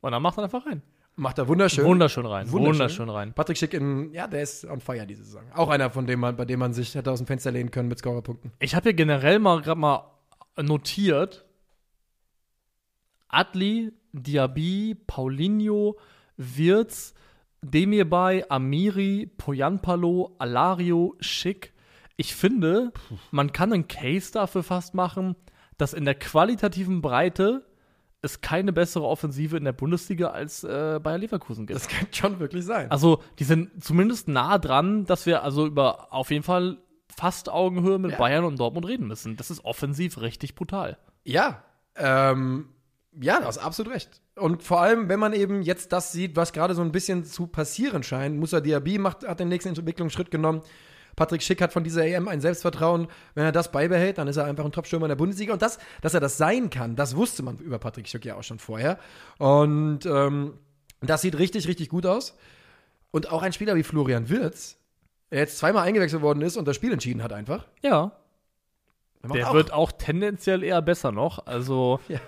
Und dann macht er einfach rein. Macht er wunderschön. Wunderschön rein. Wunderschön. Wunderschön, rein. Patrick Schick in, ja, der ist on fire diese Saison. Auch einer, von dem man, bei dem man sich hätte aus dem Fenster lehnen können mit Scorerpunkten. Ich habe hier generell mal gerade mal notiert: Adli, Diaby, Paulinho, Wirz, Demirbay, Amiri, Poyanpalo, Alario, Schick. Ich finde, man kann einen Case dafür fast machen, dass in der qualitativen Breite es keine bessere Offensive in der Bundesliga als äh, Bayer Leverkusen gibt. Das kann schon wirklich sein. Also, die sind zumindest nah dran, dass wir also über auf jeden Fall fast Augenhöhe mit Ja. Bayern und Dortmund reden müssen. Das ist offensiv richtig brutal. Ja, ähm, ja, du hast absolut recht. Und vor allem, wenn man eben jetzt das sieht, was gerade so ein bisschen zu passieren scheint, Musa Diaby macht, hat den nächsten Entwicklungsschritt genommen. Patrick Schick hat von dieser EM ein Selbstvertrauen. Wenn er das beibehält, dann ist er einfach ein Top-Stürmer in der Bundesliga. Und das, dass er das sein kann, das wusste man über Patrick Schick ja auch schon vorher. Und ähm, das sieht richtig, richtig gut aus. Und auch ein Spieler wie Florian Wirtz, der jetzt zweimal eingewechselt worden ist und das Spiel entschieden hat einfach. Ja, der der auch- wird auch tendenziell eher besser noch. Also, Ja.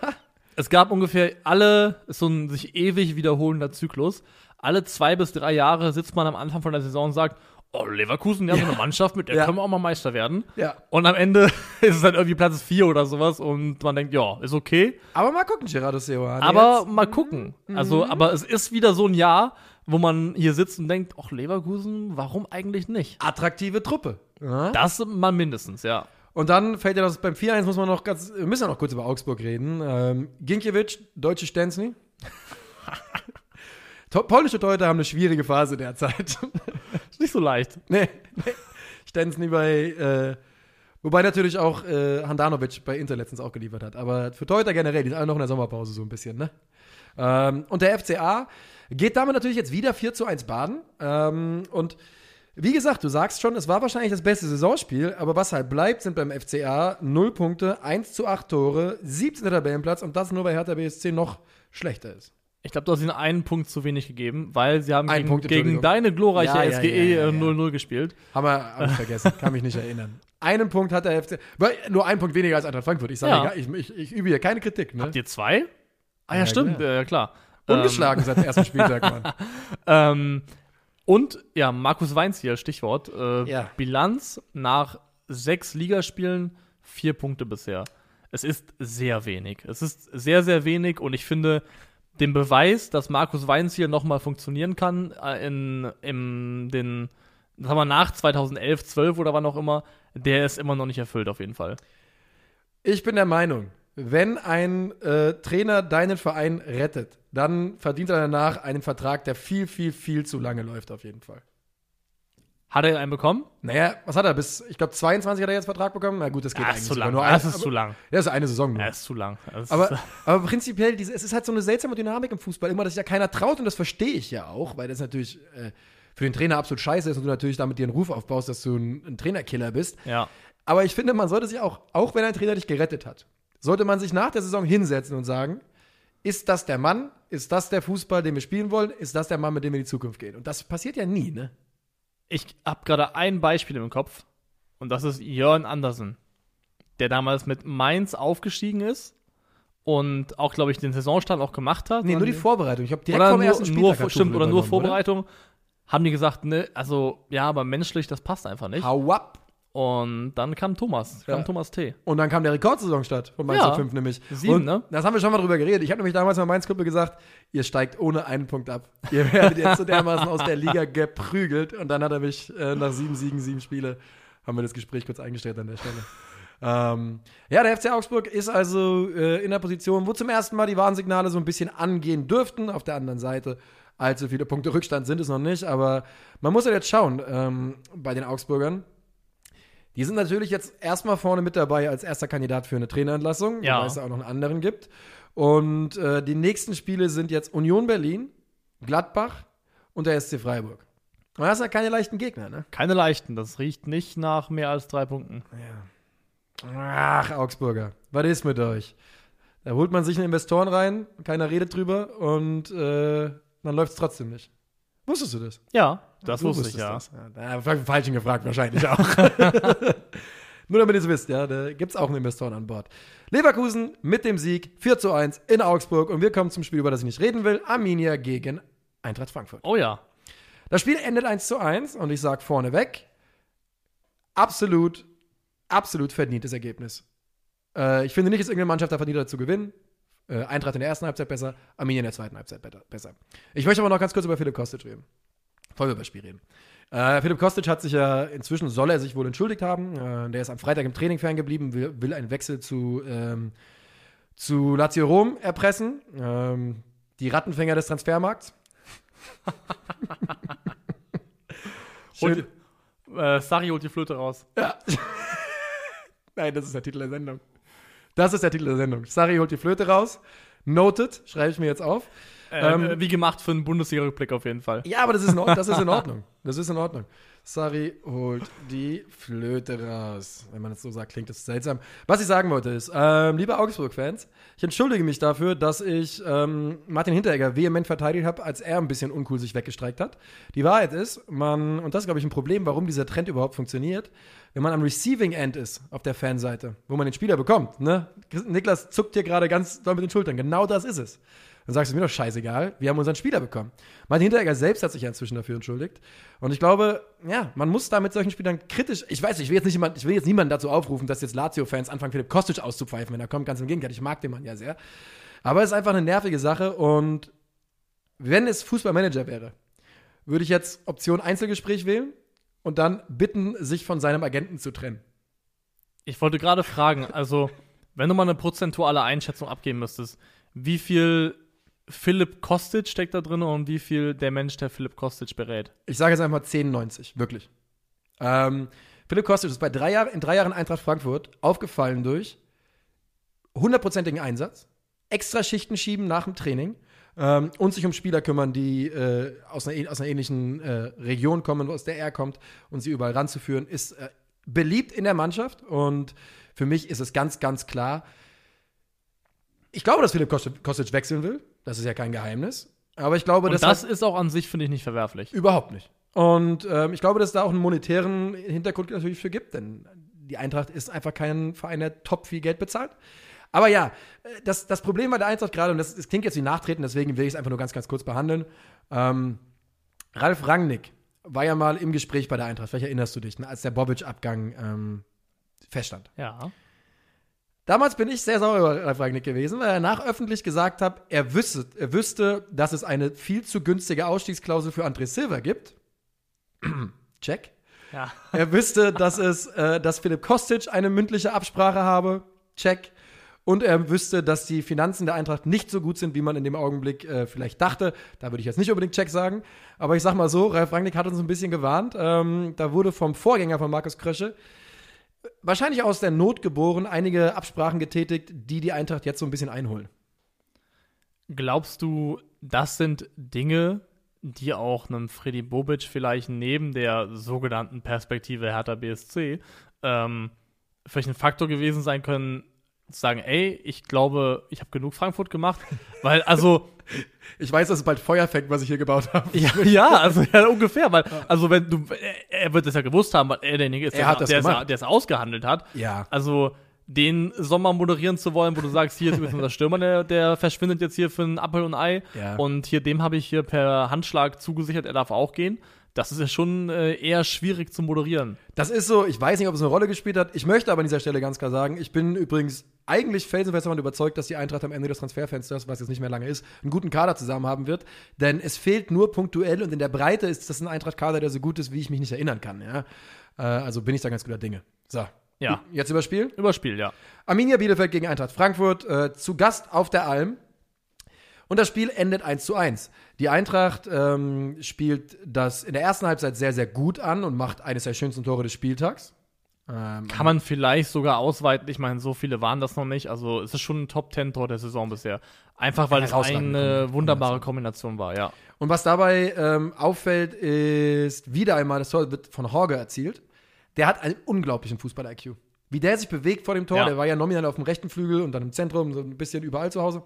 es gab ungefähr alle, ist so ein sich ewig wiederholender Zyklus. Alle zwei bis drei Jahre sitzt man am Anfang von der Saison und sagt, oh, Leverkusen, die haben so eine Mannschaft, mit der Ja. können wir auch mal Meister werden. Ja. Und am Ende ist es dann irgendwie Platz vier oder sowas und man denkt, ja, ist okay. Aber mal gucken, Gerardo Seoane. Aber jetzt. mal gucken. Mhm. Also, aber es ist wieder so ein Jahr, wo man hier sitzt und denkt, ach, Leverkusen, warum eigentlich nicht? attraktive Truppe. Ja. Das mal mindestens, ja. Und dann fällt ja das beim 4-1 muss man noch ganz, wir müssen ja noch kurz über Augsburg reden. Ähm, Ginkiewicz, deutsche Stensny. Polnische Torhüter haben eine schwierige Phase derzeit. Ist nicht so leicht. nee, nee. Stensny bei, äh, wobei natürlich auch äh, Handanovic bei Inter letztens auch geliefert hat. Aber für Torhüter generell, die sind alle noch in der Sommerpause so ein bisschen, ne? Ähm, und der FCA geht damit natürlich jetzt wieder 4 zu 1 baden. Ähm, und wie gesagt, du sagst schon, es war wahrscheinlich das beste Saisonspiel, aber was halt bleibt, sind beim FCA 0 Punkte, 1 zu 8 Tore, 17. Tabellenplatz und das nur bei Hertha BSC noch schlechter ist. Ich glaube, du hast ihnen einen Punkt zu wenig gegeben, weil sie haben gegen, Punkt, gegen deine glorreiche Ja, ja, SGE ja, ja, ja. äh, 0-0 gespielt. Haben wir hab ich vergessen, kann mich nicht erinnern. Einen Punkt hat der FC, weil nur ein Punkt weniger als Eintracht Frankfurt. Ich sage, Ja. ich, ich, ich übe hier keine Kritik. Ne? Habt ihr zwei? Ah ja, Ja, stimmt, klar. äh, klar. Ungeschlagen seit dem ersten Spieltag, Mann. Ähm, und ja, Markus Weinz hier, Stichwort. Äh, Ja. Bilanz nach sechs Ligaspielen, vier Punkte bisher. Es ist sehr wenig. Es ist sehr, sehr wenig und ich finde, den Beweis, dass Markus Weinz hier nochmal funktionieren kann, äh, in, in den, sagen wir nach 2011, 12 oder wann auch immer, der ist immer noch nicht erfüllt auf jeden Fall. Ich bin der Meinung, wenn ein äh, Trainer deinen Verein rettet, dann verdient er danach einen Vertrag, der viel, viel, viel zu lange läuft, auf jeden Fall. Hat er einen bekommen? Naja, was hat er? Bis, ich glaube, 22 hat er jetzt Vertrag bekommen. Na gut, das geht Ja, eigentlich ist zu lang. nur Das ein- ist zu lang. Ja, ist eine Saison nur. Ja, ist zu lang. Das Aber, aber prinzipiell, diese, es ist halt so eine seltsame Dynamik im Fußball, immer, dass sich ja keiner traut und das verstehe ich ja auch, weil das natürlich äh, für den Trainer absolut scheiße ist und du natürlich damit dir einen Ruf aufbaust, dass du ein, ein Trainerkiller bist. ja. Aber ich finde, man sollte sich auch, auch wenn ein Trainer dich gerettet hat, sollte man sich nach der Saison hinsetzen und sagen, ist das der Mann? Ist das der Fußball, den wir spielen wollen? Ist das der Mann, mit dem wir in die Zukunft gehen? Und das passiert ja nie, ne? Ich habe gerade ein Beispiel im Kopf und das ist Jörn Andersen, der damals mit Mainz aufgestiegen ist und auch, glaube ich, den Saisonstart auch gemacht hat. Nee, nur die Vorbereitung. Ich habe direkt oder vom nur, ersten Spieltag nur, stimmt, oder nur Vorbereitung. Haben die gesagt, ne, also ja, aber menschlich, das passt einfach nicht. Hau ab. Und dann kam Thomas, kam Ja. Thomas T. Und dann kam der Rekordsaisonstart von Mainz Ja. 05 nämlich. Sieben, und ne? Das haben wir schon mal drüber geredet. Ich habe nämlich damals mal Mainz Kumpel gesagt, ihr steigt ohne einen Punkt ab. Ihr werdet jetzt so dermaßen aus der Liga geprügelt. Und dann hat er mich äh, nach sieben Siegen, sieben Spiele, haben wir das Gespräch kurz eingestellt an der Stelle. Ähm, ja, der FC Augsburg ist also äh, in der Position, wo zum ersten Mal die Warnsignale so ein bisschen angehen dürften. Auf der anderen Seite, allzu viele Punkte Rückstand sind es noch nicht. Aber man muss ja jetzt schauen ähm, bei den Augsburgern. Die sind natürlich jetzt erstmal vorne mit dabei als erster Kandidat für eine Trainerentlassung, Ja. wobei es da auch noch einen anderen gibt. Und äh, die nächsten Spiele sind jetzt Union Berlin, Gladbach und der SC Freiburg. Und das sind ja keine leichten Gegner, ne? Keine leichten, das riecht nicht nach mehr als drei Punkten. Ach, Augsburger, was ist mit euch? Da holt man sich einen Investoren rein, keiner redet drüber und äh, dann läuft es trotzdem nicht. Wusstest du das? Ja, das Du wusste ich, ja. Das. ja Falschen gefragt wahrscheinlich auch. Nur damit ihr es wisst, ja, da gibt es auch einen Investoren an Bord. Leverkusen mit dem Sieg 4 zu 1 in Augsburg und wir kommen zum Spiel, über das ich nicht reden will. Arminia gegen Eintracht Frankfurt. Oh ja. Das Spiel endet 1 zu 1 und ich sage vorneweg, absolut, absolut verdientes Ergebnis. Äh, ich finde nicht, dass irgendeine Mannschaft da verdient hat zu gewinnen. Äh, Eintracht in der ersten Halbzeit besser, Arminia in der zweiten Halbzeit besser. Ich möchte aber noch ganz kurz über Philipp Kostic reden. Bevor wir über das Spiel reden. Äh, Philipp Kostic hat sich ja, inzwischen soll er sich wohl entschuldigt haben. Äh, der ist am Freitag im Training ferngeblieben, will, will einen Wechsel zu, ähm, zu Lazio Rom erpressen. Ähm, die Rattenfänger des Transfermarkts. Holt, äh, Sari holt die Flöte raus. Ja. Nein, das ist der Titel der Sendung. Das ist der Titel der Sendung. Sari holt die Flöte raus. Noted, schreibe ich mir jetzt auf. Äh, Ähm, wie gemacht für einen Bundesliga-Rückblick auf jeden Fall. Ja, aber das ist, in Ordnung. das ist in Ordnung. Das ist in Ordnung. Sari holt die Flöte raus. Wenn man es so sagt, klingt das seltsam. Was ich sagen wollte ist, ähm, liebe Augsburg-Fans, ich entschuldige mich dafür, dass ich ähm, Martin Hinteregger vehement verteidigt habe, als er ein bisschen uncool sich weggestreikt hat. Die Wahrheit ist, man, und das ist, glaube ich, ein Problem, warum dieser Trend überhaupt funktioniert, wenn man am Receiving End ist auf der Fanseite, wo man den Spieler bekommt, ne? Niklas zuckt hier gerade ganz doll mit den Schultern. Genau das ist es. Dann sagst du mir doch scheißegal, wir haben unseren Spieler bekommen. Martin Hinteregger selbst hat sich ja inzwischen dafür entschuldigt. Und ich glaube, ja, man muss da mit solchen Spielern kritisch, ich weiß ich will jetzt, nicht jemand, ich will jetzt niemanden dazu aufrufen, dass jetzt Lazio-Fans anfangen, Philipp Kostic auszupfeifen, wenn er kommt. Ganz im Gegenteil, ich mag den Mann ja sehr. Aber es ist einfach eine nervige Sache und wenn es Fußballmanager wäre, würde ich jetzt Option Einzelgespräch wählen und dann bitten, sich von seinem Agenten zu trennen. Ich wollte gerade fragen, also, wenn du mal eine prozentuale Einschätzung abgeben müsstest, wie viel Philipp Kostic steckt da drin und wie viel der Mensch, der Philipp Kostic berät? Ich sage jetzt einfach 10,90, wirklich. Ähm, Philipp Kostic ist bei drei Jahren, in drei Jahren Eintracht Frankfurt aufgefallen durch hundertprozentigen Einsatz, extra Schichten schieben nach dem Training ähm, und sich um Spieler kümmern, die äh, aus, einer, aus einer ähnlichen äh, Region kommen, aus der er kommt und sie überall ranzuführen, ist äh, beliebt in der Mannschaft und für mich ist es ganz, ganz klar, ich glaube, dass Philipp Kostic wechseln will, das ist ja kein Geheimnis, aber ich glaube, dass das ist auch an sich, finde ich, nicht verwerflich. Überhaupt nicht. Und ähm, ich glaube, dass es da auch einen monetären Hintergrund natürlich für gibt, denn die Eintracht ist einfach kein Verein, der top viel Geld bezahlt. Aber ja, äh, das, das Problem bei der Eintracht gerade, und das, das klingt jetzt wie Nachtreten, deswegen will ich es einfach nur ganz, ganz kurz behandeln. Ähm, Ralf Rangnick war ja mal im Gespräch bei der Eintracht, vielleicht erinnerst du dich, ne, als der Bobic-Abgang ähm, feststand. Ja. Damals bin ich sehr sauer über Ralf Rangnick gewesen, weil er nach öffentlich gesagt hat, er wüsste, er wüsste, dass es eine viel zu günstige Ausstiegsklausel für André Silva gibt. Check. Ja. Er wüsste, dass es, äh, dass Philipp Kostic eine mündliche Absprache habe. Check. Und er wüsste, dass die Finanzen der Eintracht nicht so gut sind, wie man in dem Augenblick äh, vielleicht dachte. Da würde ich jetzt nicht unbedingt Check sagen. Aber ich sag mal so, Ralf Rangnick hat uns ein bisschen gewarnt. Ähm, da wurde vom Vorgänger von Markus Krösche wahrscheinlich aus der Not geboren einige Absprachen getätigt, die die Eintracht jetzt so ein bisschen einholen. Glaubst du, das sind Dinge, die auch einem Freddy Bobic vielleicht neben der sogenannten Perspektive Hertha BSC ähm, vielleicht ein Faktor gewesen sein können, zu sagen, ey, ich glaube, ich habe genug Frankfurt gemacht, weil also Ich weiß, dass es bald Feuer fängt, was ich hier gebaut habe. ja, ja, also ja, ungefähr, weil also wenn du er, wird es ja gewusst haben, weil er derjenige ist, Er der, hat das der, es, gemacht. der es ausgehandelt hat. Ja. Also den Sommer moderieren zu wollen, wo du sagst, hier ist übrigens der Stürmer, der, der verschwindet jetzt hier für ein Apfel und Ei. Ja. Und hier, dem habe ich hier per Handschlag zugesichert, er darf auch gehen. Das ist ja schon äh, eher schwierig zu moderieren. Das ist so, ich weiß nicht, ob es eine Rolle gespielt hat. Ich möchte aber an dieser Stelle ganz klar sagen, ich bin übrigens eigentlich felsenfest davon überzeugt, dass die Eintracht am Ende des Transferfensters, was jetzt nicht mehr lange ist, einen guten Kader zusammen haben wird. Denn es fehlt nur punktuell und in der Breite ist das ein Eintracht-Kader, der so gut ist, wie ich mich nicht erinnern kann. Ja? Äh, also bin ich da ganz guter Dinge. So. Ja. Jetzt überspielen. Überspiel, ja. Arminia Bielefeld gegen Eintracht Frankfurt, äh, zu Gast auf der Alm. Und das Spiel endet 1 zu 1. Die Eintracht ähm, spielt das in der ersten Halbzeit sehr, sehr gut an und macht eines der schönsten Tore des Spieltags. Ähm, Kann man vielleicht sogar ausweiten. Ich meine, so viele waren das noch nicht. Also es ist schon ein Top-10-Tor der Saison bisher. Einfach weil es eine wunderbare Kombination war, ja. Und was dabei ähm, auffällt, ist wieder einmal, das Tor wird von Horge erzielt. Der hat einen unglaublichen Fußball-IQ. Wie der sich bewegt vor dem Tor, Ja. der war ja nominal auf dem rechten Flügel und dann im Zentrum, so ein bisschen überall zu Hause.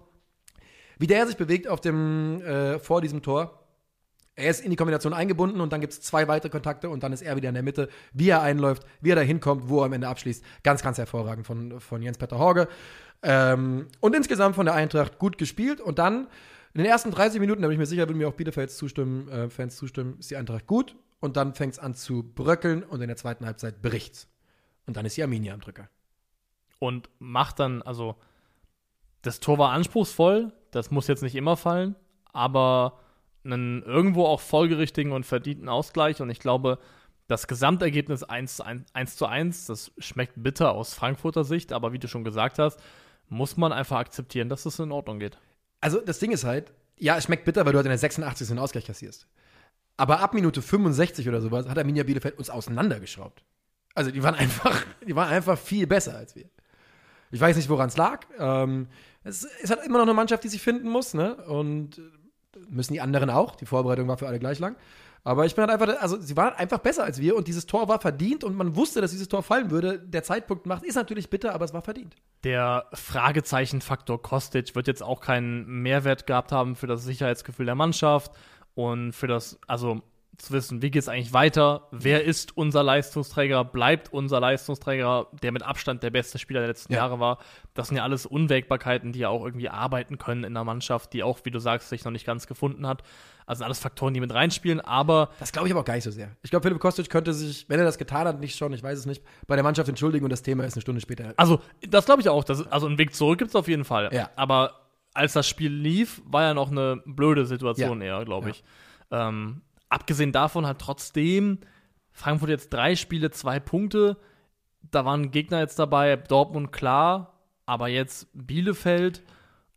Wie der sich bewegt auf dem, äh, vor diesem Tor. Er ist in die Kombination eingebunden und dann gibt es zwei weitere Kontakte und dann ist er wieder in der Mitte. Wie er einläuft, wie er da hinkommt, wo er am Ende abschließt. Ganz, ganz hervorragend von, von Jens-Peter Horge. Ähm, und insgesamt von der Eintracht gut gespielt. Und dann in den ersten 30 Minuten, da bin ich mir sicher, würden mir auch Bielefelds zustimmen, äh, Fans zustimmen, ist die Eintracht gut. Und dann fängt es an zu bröckeln und in der zweiten Halbzeit bricht's. Und dann ist die Arminia am Drücker. Und macht dann, also das Tor war anspruchsvoll, das muss jetzt nicht immer fallen, aber einen irgendwo auch folgerichtigen und verdienten Ausgleich. Und ich glaube, das Gesamtergebnis 1, zu 1, 1 zu 1, das schmeckt bitter aus Frankfurter Sicht, aber wie du schon gesagt hast, muss man einfach akzeptieren, dass es in Ordnung geht. Also das Ding ist halt, ja, es schmeckt bitter, weil du halt in der 86. einen Ausgleich kassierst. Aber ab Minute 65 oder sowas hat Arminia Bielefeld uns auseinandergeschraubt. Also die waren einfach, die waren einfach viel besser als wir. Ich weiß nicht, woran es lag. Ähm, es ist halt immer noch eine Mannschaft, die sich finden muss, ne? Und äh, müssen die anderen auch. Die Vorbereitung war für alle gleich lang. Aber ich bin halt einfach, also sie waren einfach besser als wir und dieses Tor war verdient und man wusste, dass dieses Tor fallen würde. Der Zeitpunkt macht, ist natürlich bitter, aber es war verdient. Der Fragezeichenfaktor Kostic wird jetzt auch keinen Mehrwert gehabt haben für das Sicherheitsgefühl der Mannschaft und für das, also zu wissen, wie geht es eigentlich weiter, wer ist unser Leistungsträger, bleibt unser Leistungsträger, der mit Abstand der beste Spieler der letzten Ja. Jahre war. Das sind ja alles Unwägbarkeiten, die ja auch irgendwie arbeiten können in der Mannschaft, die auch, wie du sagst, sich noch nicht ganz gefunden hat. Also alles Faktoren, die mit reinspielen, aber Das glaube ich aber auch gar nicht so sehr. Ich glaube, Philipp Kostic könnte sich, wenn er das getan hat, nicht schon, ich weiß es nicht, bei der Mannschaft entschuldigen und das Thema ist eine Stunde später. Also, das glaube ich auch. Das, also, einen Weg zurück gibt es auf jeden Fall. Ja. Aber als das Spiel lief, war ja noch eine blöde Situation Ja. eher, glaube ich. Ähm, abgesehen davon hat trotzdem Frankfurt jetzt drei Spiele, zwei Punkte. Da waren Gegner jetzt dabei, Dortmund klar, aber jetzt Bielefeld.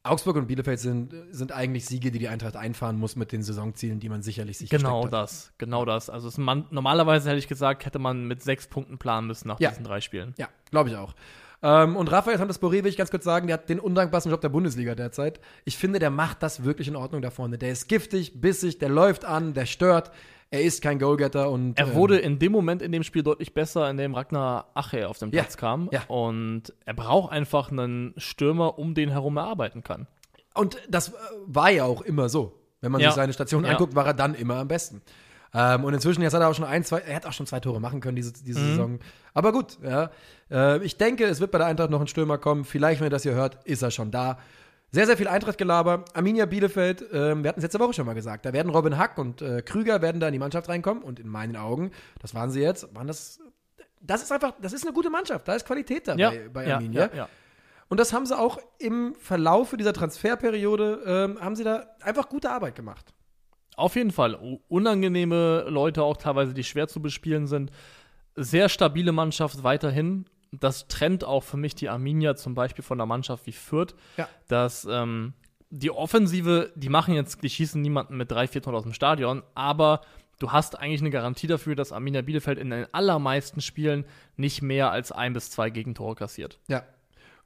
Augsburg und Bielefeld sind, sind eigentlich Siege, die die Eintracht einfahren muss mit den Saisonzielen, die man sicherlich sich Genau das, genau das. Also, man, normalerweise hätte ich gesagt, hätte man mit sechs Punkten planen müssen nach Ja. diesen drei Spielen. Ja, glaube ich auch. Ähm, und Raphael Santos-Boré will ich ganz kurz sagen, der hat den undankbarsten Job der Bundesliga derzeit. Ich finde, der macht das wirklich in Ordnung da vorne. Der ist giftig, bissig, der läuft an, der stört. Er ist kein Goalgetter und Er ähm, wurde in dem Moment in dem Spiel deutlich besser, in dem Ragnar Ache auf den Ja, Platz kam. ja. Und er braucht einfach einen Stürmer, um den herum er arbeiten kann. Und das äh, war ja auch immer so. Wenn man Ja. sich seine Station Ja. anguckt, war er dann immer am besten. Ähm, und inzwischen, jetzt hat er auch schon ein, zwei, er hat auch schon zwei Tore machen können diese, diese Mhm. Saison. Aber gut, ja. Äh, ich denke, es wird bei der Eintracht noch ein Stürmer kommen. Vielleicht, wenn ihr das hier hört, ist er schon da. Sehr, sehr viel Eintracht-Gelaber. Arminia Bielefeld, ähm, wir hatten es letzte Woche schon mal gesagt, da werden Robin Hack und äh, Krüger werden da in die Mannschaft reinkommen. Und in meinen Augen, das waren sie jetzt, waren das, das ist einfach, das ist eine gute Mannschaft. Da ist Qualität dabei bei ja, Arminia. ja, ja. Und das haben sie auch im Verlaufe dieser Transferperiode, ähm, haben sie da einfach gute Arbeit gemacht. Auf jeden Fall. Unangenehme Leute, auch teilweise, die schwer zu bespielen sind. Sehr stabile Mannschaft weiterhin. Das trennt auch für mich die Arminia zum Beispiel von einer Mannschaft wie Fürth. Ja. Dass ähm, die Offensive, die machen jetzt, die schießen niemanden mit drei, vier Tonnen aus dem Stadion, aber du hast eigentlich eine Garantie dafür, dass Arminia Bielefeld in den allermeisten Spielen nicht mehr als ein bis zwei Gegentore kassiert. Ja.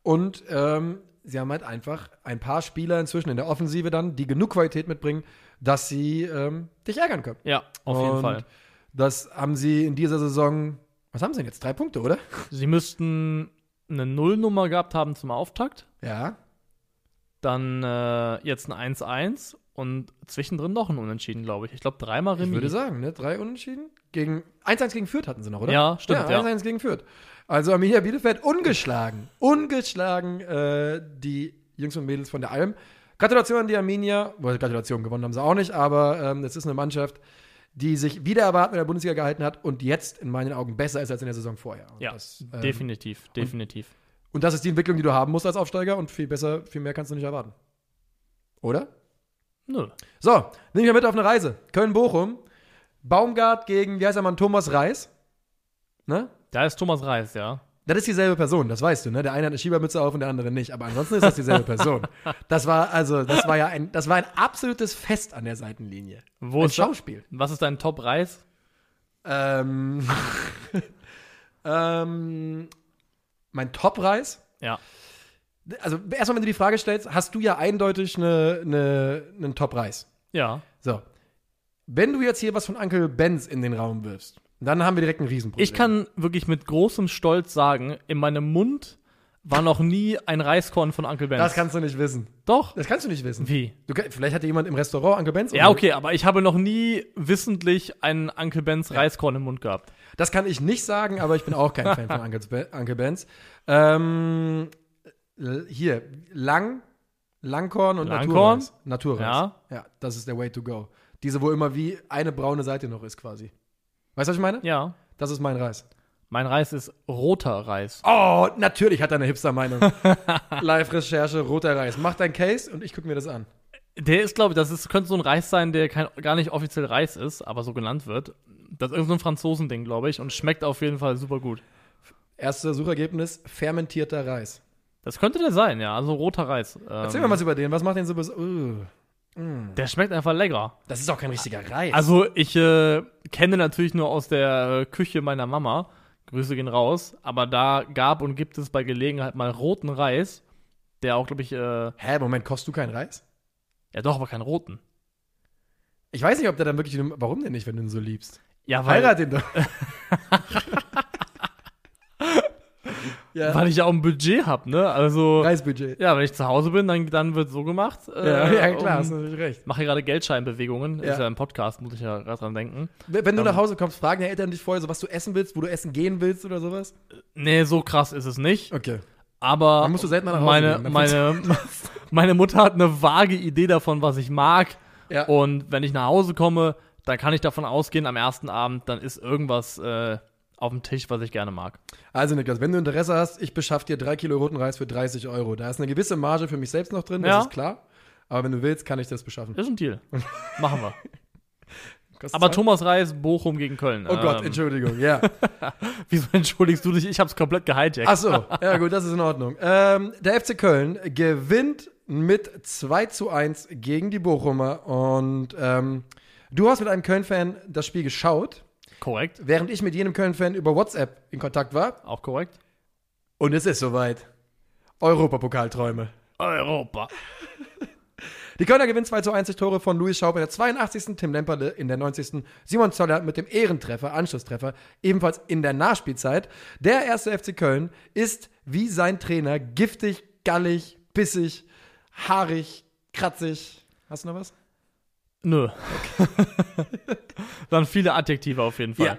Und ähm, sie haben halt einfach ein paar Spieler inzwischen in der Offensive dann, die genug Qualität mitbringen, dass sie ähm, dich ärgern können. Ja, auf jeden Und Fall. Das haben sie in dieser Saison, was haben sie denn jetzt? Drei Punkte, oder? Sie müssten eine Nullnummer gehabt haben zum Auftakt. Ja. Dann äh, jetzt ein 1-1 und zwischendrin noch ein Unentschieden, glaube ich. Ich glaube, dreimal Remis. Ich würde sagen, ne? Drei Unentschieden. Gegen 1-1 gegen Fürth hatten sie noch, oder? Ja, stimmt, ja. 1-1 gegen Fürth. Also Arminia Bielefeld ungeschlagen. Ungeschlagen äh, die Jungs und Mädels von der Alm. Gratulation an die Arminia. Well, Gratulation gewonnen haben sie auch nicht, aber ähm, es ist eine Mannschaft, die sich wieder erwarten in der Bundesliga gehalten hat und jetzt in meinen Augen besser ist als in der Saison vorher. Und Ja, das, ähm, definitiv, definitiv. Und das ist die Entwicklung, die du haben musst als Aufsteiger und viel besser, viel mehr kannst du nicht erwarten. Oder? Nö. So, nehme ich mal mit auf eine Reise. Köln-Bochum. Baumgart gegen, wie heißt der Mann, Thomas Reis. Ne? Da ist Thomas Reis, ja. Das ist dieselbe Person, das weißt du, ne? Der eine hat eine Schiebermütze auf und der andere nicht. Aber ansonsten ist das dieselbe Person. Das war, also, das war ja ein, das war ein absolutes Fest an der Seitenlinie. Wo ein ist Schauspiel. Was ist dein Top-Reis? Ähm, ähm, mein Top-Reis. Ja. Also, erstmal, wenn du die Frage stellst, hast du ja eindeutig eine, eine, einen Top-Reis. Ja. So. Wenn du jetzt hier was von Uncle Benz in den Raum wirfst, dann haben wir direkt ein Riesenproblem. Ich kann wirklich mit großem Stolz sagen, in meinem Mund war noch nie ein Reiskorn von Uncle Benz. Das kannst du nicht wissen. Doch. Das kannst du nicht wissen. Wie? Du, vielleicht hatte jemand im Restaurant Uncle Benz. Ja, okay, aber ich habe noch nie wissentlich einen Uncle Benz Reiskorn im Mund gehabt. Das kann ich nicht sagen, aber ich bin auch kein Fan von Uncle, Uncle Benz. Ähm, hier, Lang, Langkorn und Langkorn? Naturreis. Naturreis. Ja. Ja, das ist der Way to go. Diese, wo immer wie eine braune Seite noch ist quasi. Weißt du, was ich meine? Ja. Das ist mein Reis. Mein Reis ist roter Reis. Oh, natürlich hat er eine Hipster-Meinung. Live-Recherche, roter Reis. Mach dein Case und ich gucke mir das an. Der ist, glaube ich, das ist, könnte so ein Reis sein, der kein, gar nicht offiziell Reis ist, aber so genannt wird. Das ist irgendein so ein Franzosending, glaube ich, und schmeckt auf jeden Fall super gut. Erste Suchergebnis: fermentierter Reis. Das könnte der sein, ja. Also roter Reis. Ähm, Erzähl mir was über den. Was macht den so besonders? Uh, Der schmeckt einfach lecker. das ist auch kein richtiger Reis. Also ich äh, kenne natürlich nur aus der äh, Küche meiner Mama. Grüße gehen raus. Aber da gab und gibt es bei Gelegenheit mal roten Reis, der auch, glaube ich, äh, Hä, Moment, kostet du keinen Reis? ja doch, aber keinen roten. Ich weiß nicht, ob der dann wirklich. Warum denn nicht, wenn du ihn so liebst? Ja, weil, Heirat ihn doch. ja, weil ich ja auch ein Budget habe, ne? Also, Reisbudget. ja, wenn ich zu Hause bin, dann, dann wird so gemacht. Äh, Ja, ja, klar, hast um- du natürlich recht. Mache gerade Geldscheinbewegungen. Ja. Ist ja ein Podcast, muss ich ja gerade dran denken. Wenn du Ähm. nach Hause kommst, fragen die Eltern dich vorher so, was du essen willst, wo du essen gehen willst oder sowas? Nee, so krass ist es nicht. Okay. Aber Dann musst du selten mal nach Hause meine, gehen, meine, meine Mutter hat eine vage Idee davon, was ich mag. Ja. Und wenn ich nach Hause komme, dann kann ich davon ausgehen, am ersten Abend, dann ist irgendwas äh, auf dem Tisch, was ich gerne mag. Also, Niklas, wenn du Interesse hast, ich beschaff dir drei Kilo roten Reis für 30 Euro. Da ist eine gewisse Marge für mich selbst noch drin, das Ja. ist klar. Aber wenn du willst, kann ich das beschaffen. Ist ein Deal. Machen wir. Aber Zeit? Thomas Reis, Bochum gegen Köln. Oh Gott, Ähm, Entschuldigung, ja. Wieso entschuldigst du dich? Ich hab's komplett gehijackt. Ach so, ja gut, das ist in Ordnung. Ähm, der FC Köln gewinnt mit 2 zu 1 gegen die Bochumer und ähm, du hast mit einem Köln-Fan das Spiel geschaut, Korrekt. während ich mit jenem Köln-Fan über WhatsApp in Kontakt war Auch korrekt. und es ist soweit. Europapokalträume. Europa. Die Kölner gewinnen 2 zu 1 durch Tore von Luis Schaub in der 82. Tim Lemperle in der 90. Simon Zoller mit dem Ehrentreffer, Anschlusstreffer, ebenfalls in der Nachspielzeit. Der erste FC Köln ist wie sein Trainer giftig, gallig, bissig, haarig, kratzig. Hast du noch was? Nö. Dann viele Adjektive auf jeden Fall. Ja.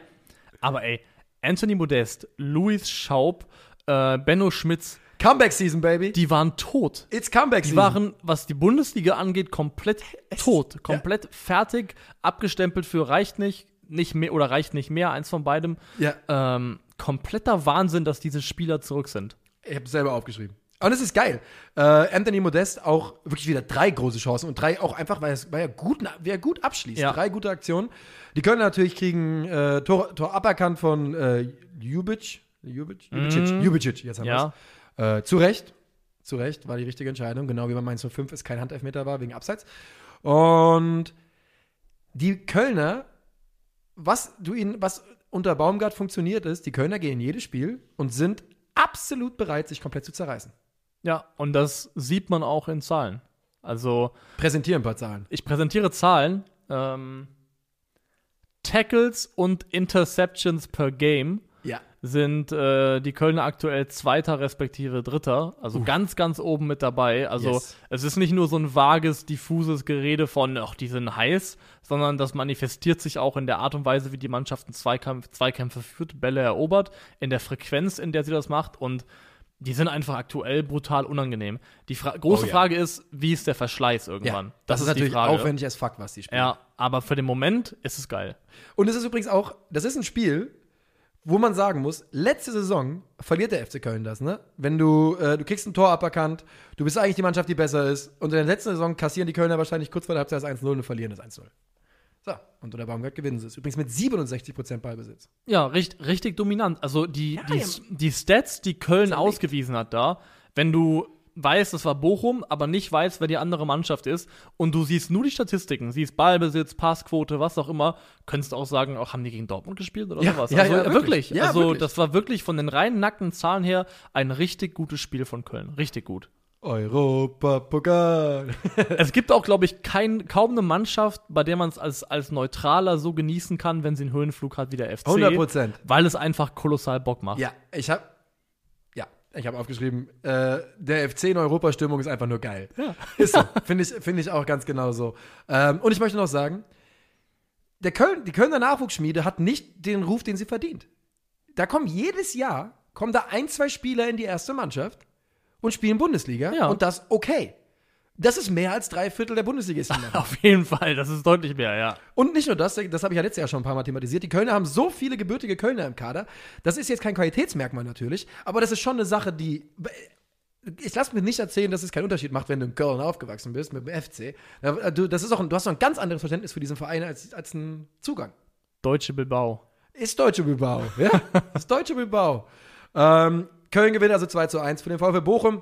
Aber ey, Anthony Modest, Luis Schaub, äh, Benno Schmitz, Comeback Season, baby. die waren tot. It's Comeback Die waren, was die Bundesliga angeht, komplett tot. Komplett fertig, abgestempelt für reicht nicht, nicht mehr oder reicht nicht mehr, eins von beidem. ja, Ähm, kompletter Wahnsinn, dass diese Spieler zurück sind. ich habe selber aufgeschrieben. Und es ist geil. Äh, Anthony Modest auch wirklich wieder drei große Chancen und drei auch einfach, weil, es, weil er gut, weil er gut abschließt. Ja. Drei gute Aktionen. Die können natürlich kriegen äh, Tor, Tor aberkannt von äh, Jubic. Jubic? Jubicic. Mhm. Jubicic, jetzt haben Ja. wir's. Äh, zu Recht. Zu Recht war die richtige Entscheidung. Genau wie bei Mainz 05 es kein Handelfmeter war wegen Abseits. Und die Kölner, was du ihnen, was unter Baumgart funktioniert ist, die Kölner gehen in jedes Spiel und sind absolut bereit, sich komplett zu zerreißen. Ja, und das sieht man auch in Zahlen. Also, Präsentieren ein paar Zahlen. ich präsentiere Zahlen. Ähm, Tackles und Interceptions per Game Ja. sind äh, die Kölner aktuell Zweiter respektive Dritter. Also ganz, ganz oben mit dabei. Also Yes. es ist nicht nur so ein vages, diffuses Gerede von, ach, die sind heiß, sondern das manifestiert sich auch in der Art und Weise, wie die Mannschaft einen Zweikampf, Zweikämpfe führt, Bälle erobert, in der Frequenz, in der sie das macht und die sind einfach aktuell brutal unangenehm. Die Fra große Oh ja. Frage ist, wie ist der Verschleiß irgendwann? das, ist die natürlich aufwendig als fuck, was die spielen. Ja, aber für den Moment ist es geil. Und es ist übrigens auch, das ist ein Spiel, wo man sagen muss, letzte Saison verliert der FC Köln das, ne? Wenn du, äh, du kriegst ein Tor aberkannt, du bist eigentlich die Mannschaft, die besser ist, und in der letzten Saison kassieren die Kölner wahrscheinlich kurz vor der Halbzeit das 1-0 und verlieren das 1-0. So, und unter Baumgart gewinnen sie es. Übrigens mit 67% Ballbesitz. Ja, richtig, richtig dominant. Also die, die, ja. die Stats, die Köln ausgewiesen hat da, wenn du weißt, das war Bochum, aber nicht weißt, wer die andere Mannschaft ist und du siehst nur die Statistiken, siehst Ballbesitz, Passquote, was auch immer, könntest du auch sagen, auch haben die gegen Dortmant gespielt oder Ja, sowas. ja, also ja, äh, wirklich. wirklich. Ja, also wirklich. das war wirklich von den rein nackten Zahlen her ein richtig gutes Spiel von Köln. Richtig gut. Europapokal. es gibt auch, glaube ich, kein, kaum eine Mannschaft, bei der man es als, als Neutraler so genießen kann, wenn sie einen Höhenflug hat wie der FC. 100%. Weil es einfach kolossal Bock macht. Ja, ich habe ja, ich habe aufgeschrieben, äh, der FC in Europastimmung ist einfach nur geil. Ja. Ist so. Finde ich, finde ich auch ganz genau so. Ähm, und ich möchte noch sagen, der Köln, die Kölner Nachwuchsschmiede hat nicht den Ruf, den sie verdient. Da kommen jedes Jahr, kommen da ein, zwei Spieler in die erste Mannschaft und spielen Bundesliga. Ja. Und das okay. Das ist mehr als drei Viertel der Bundesligisten. Auf jeden Fall, das ist deutlich mehr, ja. Und nicht nur das, das habe ich ja letztes Jahr schon ein paar Mal thematisiert. Die Kölner haben so viele gebürtige Kölner im Kader. Das ist jetzt kein Qualitätsmerkmal natürlich, aber das ist schon eine Sache, die. Ich lasse mir nicht erzählen, dass es keinen Unterschied macht, wenn du in Köln aufgewachsen bist mit dem FC. Das ist auch du hast doch ein ganz anderes Verständnis für diesen Verein als, als ein Zugang. Deutsche Bilbao. Ist deutsche Bilbao. Ja, ist deutsche Bilbao. Ähm, Köln gewinnt also 2 zu 1 für den VfB Bochum.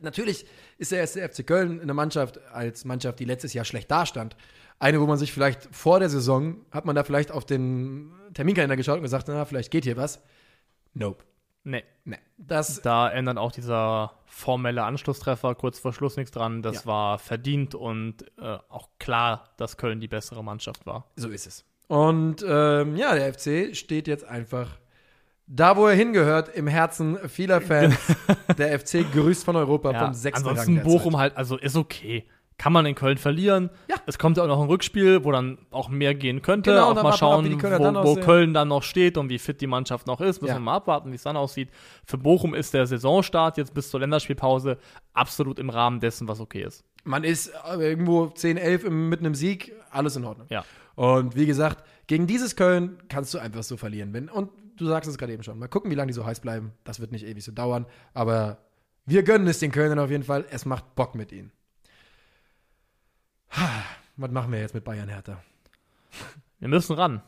Natürlich ist der erste FC Köln eine Mannschaft als Mannschaft, die letztes Jahr schlecht dastand. Eine, wo man sich vielleicht vor der Saison, hat man da vielleicht auf den Terminkalender geschaut und gesagt, na, vielleicht geht hier was. Nope. Nee. Nee. Das, Da ändert auch dieser formelle Anschlusstreffer kurz vor Schluss nichts dran. Das Ja. war verdient und äh, auch klar, dass Köln die bessere Mannschaft war. so ist es. Und ähm, ja, der FC steht jetzt einfach da, wo er hingehört, im Herzen vieler Fans. der FC grüßt von Europa vom sechsten ansonsten Rang Bochum halt, also ist okay. Kann man in Köln verlieren. Ja. Es kommt ja auch noch ein Rückspiel, wo dann auch mehr gehen könnte. Genau, auch mal ab, schauen, dann wo, wo. Köln dann noch steht und wie fit die Mannschaft noch ist. Müssen Ja. wir mal abwarten, wie es dann aussieht. Für Bochum ist der Saisonstart jetzt bis zur Länderspielpause absolut im Rahmen dessen, was okay ist. Man ist äh, irgendwo 10, 11 im, mit einem Sieg, alles in Ordnung. Ja. Und wie gesagt, gegen dieses Köln kannst du einfach so verlieren. Wenn, und du sagst es gerade eben schon. Mal gucken, wie lange die so heiß bleiben. Das wird nicht ewig so dauern. Aber wir gönnen es den Kölnern auf jeden Fall. Es macht Bock mit ihnen. Was machen wir jetzt mit Bayern Hertha? Wir müssen ran.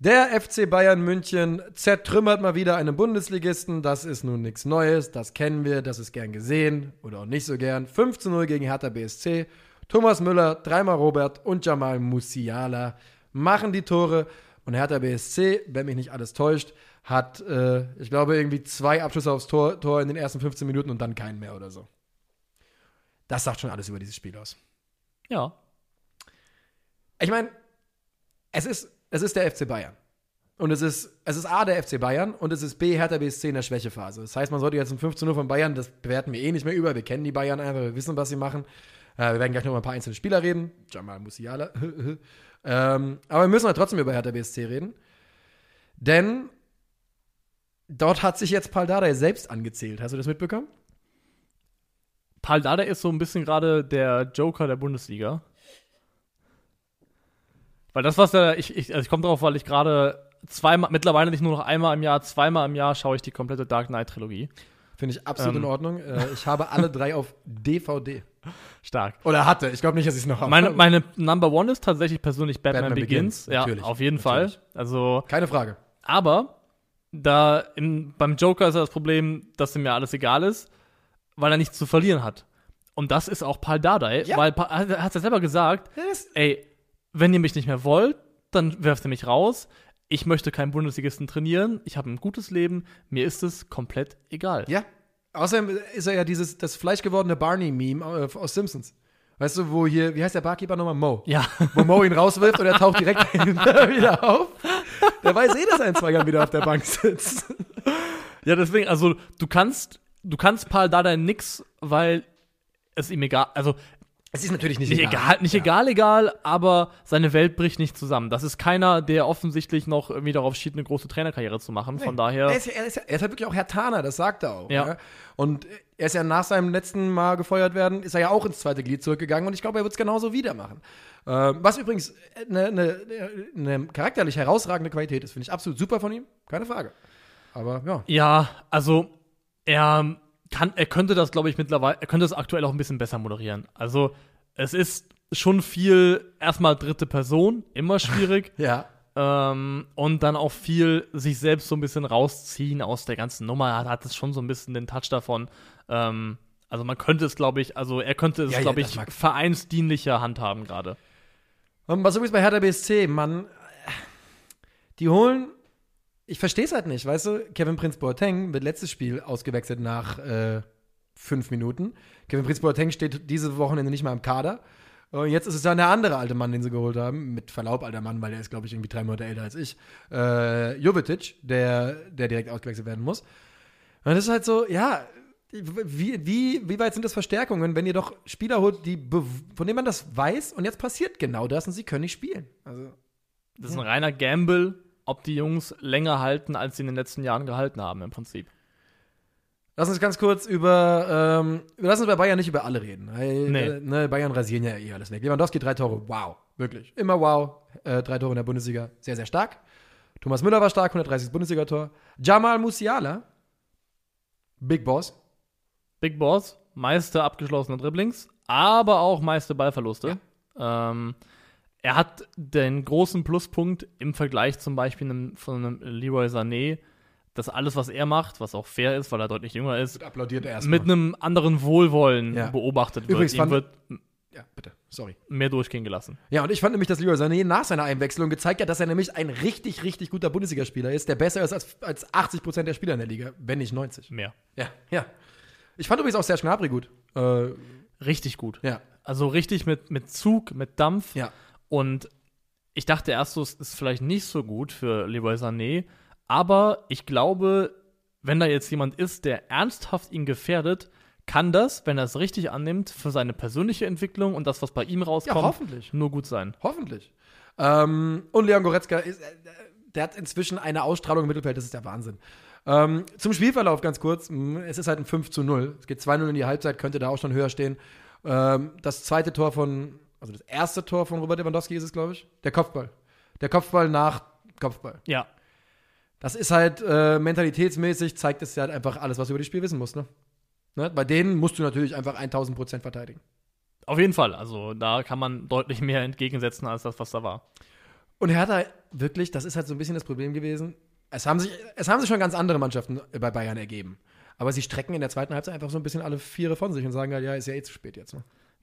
Der FC Bayern München zertrümmert mal wieder einen Bundesligisten. Das ist nun nichts Neues. Das kennen wir. Das ist gern gesehen oder auch nicht so gern. 5 zu 0 gegen Hertha BSC. Thomas Müller, dreimal Robert und Jamal Musiala machen die Tore. Und Hertha BSC, wenn mich nicht alles täuscht, hat, äh, ich glaube, irgendwie zwei Abschlüsse aufs Tor, Tor in den ersten 15 Minuten und dann keinen mehr oder so. Das sagt schon alles über dieses Spiel aus. Ja. Ich meine, es ist, es ist der FC Bayern. Und es ist, es ist A, der FC Bayern und es ist B, Hertha BSC in der Schwächephase. Das heißt, man sollte jetzt um 15 Uhr von Bayern, das bewerten wir eh nicht mehr über. Wir kennen die Bayern einfach, wir wissen, was sie machen. Äh, wir werden gleich noch über ein paar einzelne Spieler reden. Jamal Musiala. ähm, aber wir müssen halt trotzdem über Hertha BSC reden. Denn dort hat sich jetzt Paul Dardai selbst angezählt. Hast du das mitbekommen? Paul Dardai ist so ein bisschen gerade der Joker der Bundesliga. Weil das, was er, ich, ich, also ich komme drauf, weil ich gerade zweimal, mittlerweile nicht nur noch einmal im Jahr, zweimal im Jahr schaue ich die komplette Dark Knight Trilogie. Finde ich absolut Ähm. in Ordnung. Äh, ich habe alle drei auf DVD. Stark. Oder hatte. Ich glaube nicht, dass ich es noch habe. Meine, meine Number One ist tatsächlich persönlich Batman, Batman Begins. Begins, Ja, natürlich, auf jeden natürlich. Fall. Also, Keine Frage. aber da in, beim Joker ist ja das Problem, dass ihm ja alles egal ist, weil er nichts zu verlieren hat. Und das ist auch Paul Dardai, Ja. weil er hat ja selber gesagt, ey, wenn ihr mich nicht mehr wollt, dann werft ihr mich raus. Ich möchte keinen Bundesligisten trainieren. Ich habe ein gutes Leben. Mir ist es komplett egal. Ja. Außerdem ist er ja dieses, das fleischgewordene Barney-Meme äh, aus Simpsons. Weißt du, wo hier, wie heißt der Barkeeper nochmal? Mo. Ja. Wo Mo ihn rauswirft und er taucht direkt wieder auf. Der weiß eh, dass er in zwei Jahren wieder auf der Bank sitzt. Ja, deswegen, also du kannst, du kannst Paul Dardai nix, weil es ihm egal, also Es ist natürlich nicht, nicht egal, nicht egal, egal, aber seine Welt bricht nicht zusammen. Das ist keiner, der offensichtlich noch irgendwie darauf steht, eine große Trainerkarriere zu machen. Von daher. Er ist, ja, er, ist ja, er ist halt wirklich auch Herr Taner, das sagt er auch. Ja. Ja. Und er ist ja nach seinem letzten Mal gefeuert werden, ist er ja auch ins zweite Glied zurückgegangen und ich glaube, er wird es genauso wieder machen. Ähm, was übrigens eine, eine, eine charakterlich herausragende Qualität ist, finde ich absolut super von ihm, keine Frage. Aber ja. Ja, also er kann, er könnte das, glaube ich, mittlerweile, er könnte das aktuell auch ein bisschen besser moderieren. Also es ist schon viel erstmal dritte Person, immer schwierig. Ja. ähm, und dann auch viel sich selbst so ein bisschen rausziehen aus der ganzen Nummer. Er hat, hat es schon so ein bisschen den Touch davon. Ähm, also man könnte es, glaube ich, also er könnte es, Ja, ja, glaube das ich, vereinsdienlicher handhaben gerade. Und was übrigens bei Hertha BSC, Mann, die holen, ich verstehe es halt nicht, weißt du, Kevin Prinz Boateng wird letztes Spiel ausgewechselt nach äh, fünf Minuten. Kevin Prinz Boateng steht diese Wochenende nicht mal im Kader. Und jetzt ist es dann der andere alte Mann, den sie geholt haben. Mit Verlaub, alter Mann, weil der ist, glaube ich, irgendwie drei Monate älter als ich. Äh, Jovetic, der, der direkt ausgewechselt werden muss. Und das ist halt so, ja, wie, wie, wie weit sind das Verstärkungen, wenn ihr doch Spieler holt, die, von denen man das weiß und jetzt passiert genau das und sie können nicht spielen. Also, Das ist ein reiner Gamble, ob die Jungs länger halten, als sie in den letzten Jahren gehalten haben, im Prinzip. lass uns ganz kurz über, ähm, lass uns bei Bayern nicht über alle reden. Weil, Nee. äh, ne, Bayern rasieren ja eh alles weg. Lewandowski, drei Tore, wow, wirklich. Immer wow. Äh, drei Tore in der Bundesliga, sehr, sehr stark. Thomas Müller war stark, 130. Bundesligator. Jamal Musiala, Big Boss. Big Boss, meiste abgeschlossene Dribblings, aber auch meiste Ballverluste. Ähm, er hat den großen Pluspunkt im Vergleich zum Beispiel einem, von einem Leroy Sané, dass alles, was er macht, was auch fair ist, weil er deutlich jünger ist, Wird applaudiert erstmal. mit einem anderen Wohlwollen Ja. beobachtet wird. Übrigens Ihm fand- wird Ja, bitte, sorry. mehr durchgehen gelassen. Ja, und ich fand nämlich, dass Leroy Sané nach seiner Einwechslung gezeigt hat, dass er nämlich ein richtig, richtig guter Bundesligaspieler ist, der besser ist als, als 80 Prozent der Spieler in der Liga, wenn nicht 90. Mehr. Ja, ja. Ich fand übrigens auch Serge Gnabry gut. Äh, Richtig gut. ja, Also richtig mit, mit Zug, mit Dampf. ja. Und ich dachte erst so, es ist vielleicht nicht so gut für Leroy Sané, aber ich glaube, wenn da jetzt jemand ist, der ernsthaft ihn gefährdet, kann das, wenn er es richtig annimmt, für seine persönliche Entwicklung und das, was bei ihm Ja, rauskommt, hoffentlich. nur gut sein. Hoffentlich. Ähm, und Leon Goretzka, ist, äh, der hat inzwischen eine Ausstrahlung im Mittelfeld, das ist der Wahnsinn. Ähm, zum Spielverlauf ganz kurz. Es ist halt ein 5 zu 0. Es geht 2-0 in die Halbzeit, könnte da auch schon höher stehen. Ähm, das zweite Tor von, also das erste Tor von Robert Lewandowski ist es, glaube ich. Der Kopfball. Der Kopfball nach Kopfball. Ja, Das ist halt äh, mentalitätsmäßig, zeigt es ja halt einfach alles, was du über das Spiel wissen musst. Ne? Ne? Bei denen musst du natürlich einfach 1000 Prozent verteidigen. auf jeden Fall. Also da kann man deutlich mehr entgegensetzen als das, was da war. Und Hertha, wirklich, das ist halt so ein bisschen das Problem gewesen. Es haben sich, es haben sich schon ganz andere Mannschaften bei Bayern ergeben. Aber sie strecken in der zweiten Halbzeit einfach so ein bisschen alle Viere von sich und sagen halt, ja, ist ja eh zu spät jetzt. Ne?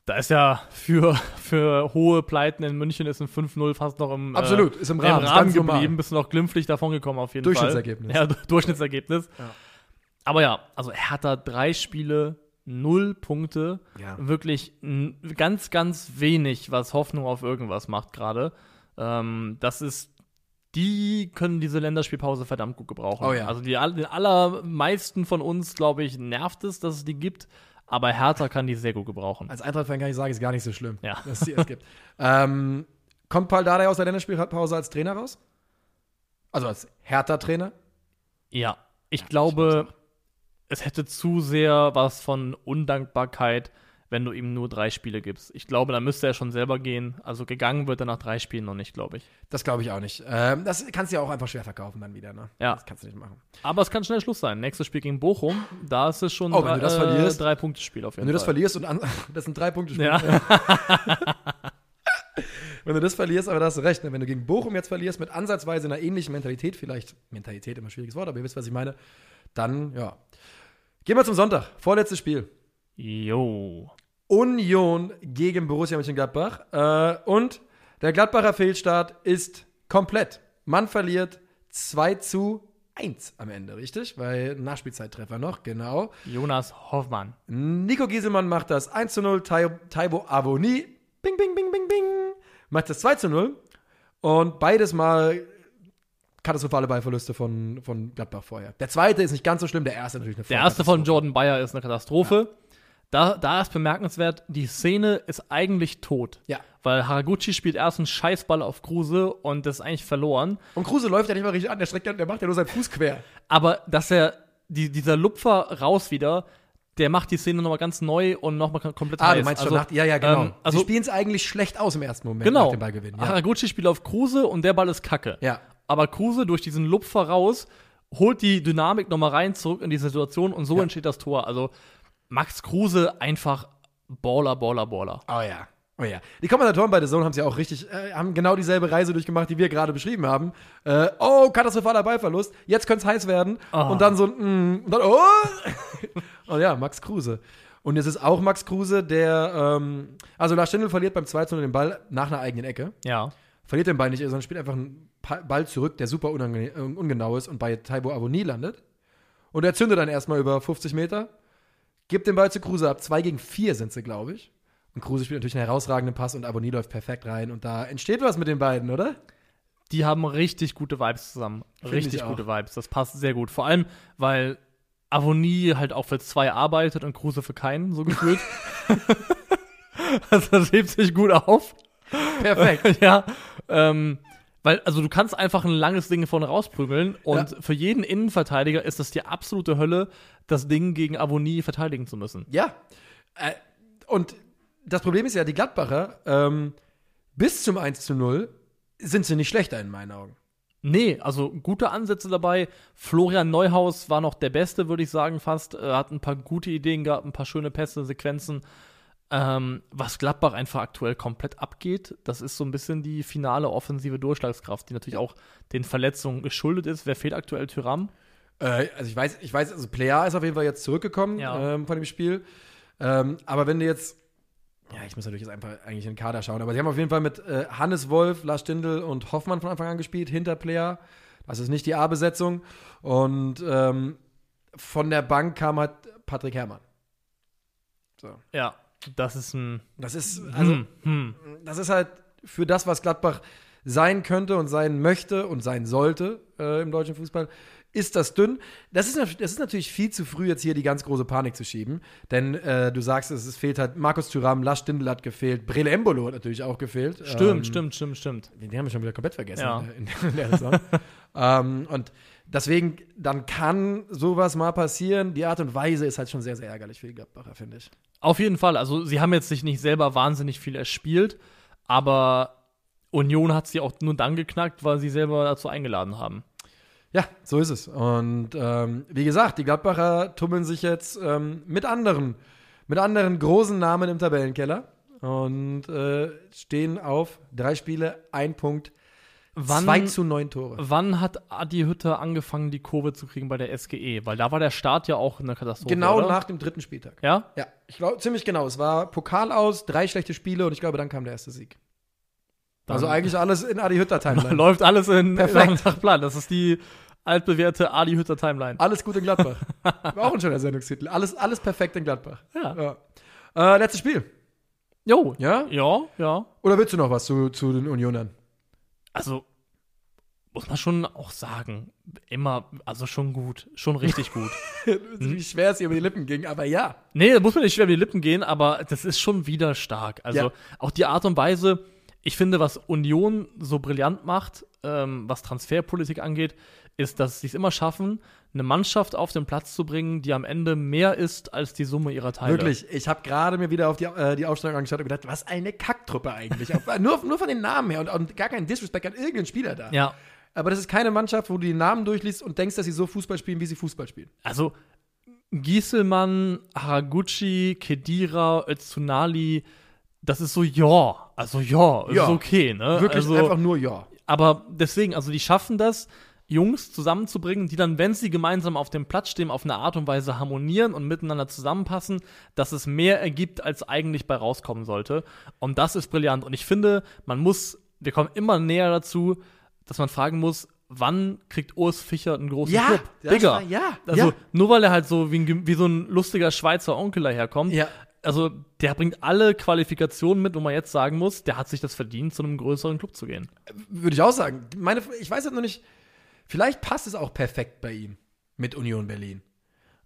Da ist ja für, für hohe Pleiten in München ist ein 5-0 fast noch im, Absolut, ist im Rahmen, im Rahmen geblieben, bist du noch glimpflich davon gekommen auf jeden Durchschnittsergebnis. Fall. Ja, Du- Durchschnittsergebnis. Ja. Aber ja, also er hat da drei Spiele, null Punkte. Ja. Wirklich ganz, ganz wenig, was Hoffnung auf irgendwas macht gerade. Ähm, das ist, die können diese Länderspielpause verdammt gut gebrauchen. Oh ja. Also die, den allermeisten von uns, glaube ich, nervt es, dass es die gibt. Aber Hertha kann die sehr gut gebrauchen. Als Eintracht-Fan kann ich sagen, ist gar nicht so schlimm, Ja. dass es die erst gibt. ähm, kommt Paul Dardai aus der Länderspielpause als Trainer raus? Also als Hertha-Trainer? Ja, ich glaube, es hätte zu sehr was von Undankbarkeit, wenn du ihm nur drei Spiele gibst. Ich glaube, da müsste er schon selber gehen. Also gegangen wird er nach drei Spielen noch nicht, glaube ich. Das glaube ich auch nicht. Ähm, das kannst du ja auch einfach schwer verkaufen dann wieder. Ne? Ja. Das kannst du nicht machen. Aber es kann schnell Schluss sein. Nächstes Spiel gegen Bochum, da ist es schon Oh, wenn du das verlierst- drei Punkte Spiel auf jeden Wenn du das Fall. verlierst und an, das sind drei Punkte. Ja. Wenn du das verlierst, aber da hast du recht. Ne? Wenn du gegen Bochum jetzt verlierst, mit ansatzweise einer ähnlichen Mentalität, vielleicht, Mentalität immer schwieriges Wort, aber ihr wisst, was ich meine, dann, ja. Gehen wir zum Sonntag. Vorletztes Spiel. Jo. Union gegen Borussia Mönchengladbach. Äh, und der Gladbacher Fehlstart ist komplett. Man verliert 2 zu 1 am Ende, richtig? Weil Nachspielzeittreffer noch, genau. Jonas Hoffmann. Nico Gieselmann macht das 1 zu 0, Tai- Taibo Avoni, bing, bing, bing, bing, bing, macht das 2 zu 0. Und beides mal katastrophale Ballverluste von, von Gladbach vorher. Der zweite ist nicht ganz so schlimm, der erste natürlich eine Der erste von. Jordan Bayer ist eine Katastrophe. Da, da ist bemerkenswert, die Szene ist eigentlich tot. Ja. Weil Haraguchi spielt erst einen Scheißball auf Kruse und das ist eigentlich verloren. Und Kruse läuft ja nicht mal richtig an, der streckt ja, der macht ja nur seinen Fuß quer. Aber dass er, die, dieser Lupfer raus wieder, der macht die Szene nochmal ganz neu und nochmal komplett Ah, du meinst schon also, nach, ja, ja, genau. Ähm, also, Sie spielen es eigentlich schlecht aus im ersten Moment genau. nach dem Ballgewinn. Ja. Haraguchi spielt auf Kruse und der Ball ist kacke. ja. Aber Kruse durch diesen Lupfer raus holt die Dynamik nochmal rein, zurück in die Situation und so Ja. entsteht das Tor. Also Max Kruse einfach Baller, Baller, Baller. Oh ja. Oh ja. Die Kommentatoren bei The Zone haben es ja auch richtig, äh, haben genau dieselbe Reise durchgemacht, die wir gerade beschrieben haben. Äh, oh, katastrophaler Ballverlust. Jetzt könnte es heiß werden. Ah. Und dann so ein, mm, und dann, oh. und ja, Max Kruse. Und es ist auch Max Kruse, der, ähm, also Lars Stindl verliert beim 2 den Ball nach einer eigenen Ecke. Ja. Verliert den Ball nicht, sondern spielt einfach einen Ball zurück, der super äh, ungenau ist und bei Taibo Avoni landet. Und er zündet dann erstmal über 50 Meter, gibt den Ball zu Kruse ab. 2 gegen 4 sind sie, glaube ich. Und Kruse spielt natürlich einen herausragenden Pass und Avoni läuft perfekt rein. Und da entsteht was mit den beiden, oder? Die haben richtig gute Vibes zusammen. Find richtig gute Vibes. Das passt sehr gut. Vor allem, weil Avonie halt auch für zwei arbeitet und Kruse für keinen, so gefühlt. also das hebt sich gut auf. Perfekt. ja. Ähm, weil, also du kannst einfach ein langes Ding vorne rausprügeln und für jeden Innenverteidiger ist das die absolute Hölle, das Ding gegen Avonie verteidigen zu müssen. ja. Äh, und das Problem ist ja, die Gladbacher, ähm, bis zum 1 zu 0 sind sie nicht schlechter in meinen Augen. Nee, also gute Ansätze dabei. Florian Neuhaus war noch der Beste, würde ich sagen, fast. Er hat ein paar gute Ideen gehabt, ein paar schöne Pässe, Sequenzen. Ähm, was Gladbach einfach aktuell komplett abgeht, das ist so ein bisschen die finale offensive Durchschlagskraft, die natürlich auch den Verletzungen geschuldet ist. Wer fehlt aktuell Tyram? Äh, also ich weiß, ich weiß, also Plea ist auf jeden Fall jetzt zurückgekommen Ja. ähm, von dem Spiel. Ähm, aber wenn du jetzt, ja, ich muss natürlich jetzt einfach eigentlich in den Kader schauen, aber sie haben auf jeden Fall mit äh, Hannes Wolf, Lars Stindl und Hoffmann von Anfang an gespielt, hinter Plea. Das ist nicht die A-Besetzung. Und ähm, von der Bank kam halt Patrick Herrmann. So. Ja, das ist ein. Das ist, also, hm, hm. das ist halt für das, was Gladbach sein könnte und sein möchte und sein sollte äh, im deutschen Fußball, ist das dünn. Das ist, das ist natürlich viel zu früh, jetzt hier die ganz große Panik zu schieben. Denn äh, du sagst es, es fehlt halt Markus Thuram, Lars Stindl hat gefehlt, Brele Embolo hat natürlich auch gefehlt. Stimmt, Ähm, stimmt, stimmt, stimmt. Den haben wir schon wieder komplett vergessen Ja. in, der- in der Saison. ähm, und deswegen, dann kann sowas mal passieren. Die Art und Weise ist halt schon sehr, sehr ärgerlich für die Gladbacher, finde ich. Auf jeden Fall. Also, sie haben jetzt sich nicht selber wahnsinnig viel erspielt, aber Union hat sie auch nur dann geknackt, weil sie selber dazu eingeladen haben. Ja, so ist es. Und ähm, wie gesagt, die Gladbacher tummeln sich jetzt ähm, mit anderen, mit anderen großen Namen im Tabellenkeller und äh, stehen auf drei Spiele, ein Punkt, Wann- zwei zu neun Tore. Wann hat Adi Hütter angefangen, die Kurve zu kriegen bei der SGE? Weil da war der Start ja auch eine Katastrophe. Genau oder? nach dem dritten Spieltag. Ja? Ja, ich glaube ziemlich genau. Es war Pokal aus, drei schlechte Spiele und ich glaube, dann kam der erste Sieg. Dann also eigentlich alles in Adi Hütter Timeline. läuft alles in Perfekt. nach Plan. Das ist die altbewährte Adi Hütter Timeline. Alles gut in Gladbach. War auch ein schöner Sendungstitel. Alles, alles perfekt in Gladbach. Ja. Ja. Äh, letztes Spiel. Jo. Ja? Ja, ja. Oder willst du noch was zu, zu den Unionern? Also, muss man schon auch sagen, immer, also schon gut, schon richtig gut. Wie schwer es ihr über die Lippen ging, aber ja. Nee, da muss man nicht schwer über die Lippen gehen, aber das ist schon wieder stark. Also Ja. auch die Art und Weise, ich finde, was Union so brillant macht, ähm, was Transferpolitik angeht, ist, dass sie es immer schaffen, eine Mannschaft auf den Platz zu bringen, die am Ende mehr ist als die Summe ihrer Teile. Wirklich, ich habe gerade mir wieder auf die, äh, die Aufstellung angeschaut und gedacht, was eine Kacktruppe eigentlich. nur, nur von den Namen her und, und gar kein Disrespect an irgendeinen Spieler da. Ja, Aber das ist keine Mannschaft, wo du die Namen durchliest und denkst, dass sie so Fußball spielen, wie sie Fußball spielen. also Gieselmann, Haraguchi, Kedira, Öztunali, das ist so, ja, also ja, Ja. ist okay, ne? Wirklich also, einfach nur ja. Aber deswegen, also die schaffen das, Jungs zusammenzubringen, die dann, wenn sie gemeinsam auf dem Platz stehen, auf eine Art und Weise harmonieren und miteinander zusammenpassen, dass es mehr ergibt, als eigentlich bei rauskommen sollte. Und das ist brillant. Und ich finde, man muss, wir kommen immer näher dazu, dass man fragen muss, wann kriegt Urs Fischer einen großen Ja, Club? das Digga. ja, Also, ja. nur weil er halt so wie, ein, wie so ein lustiger Schweizer Onkel daherkommt, Ja. also der bringt alle Qualifikationen mit, wo man jetzt sagen muss, der hat sich das verdient, zu einem größeren Club zu gehen. Würde ich auch sagen. Meine, ich weiß halt noch nicht, Vielleicht passt es auch perfekt bei ihm mit Union Berlin.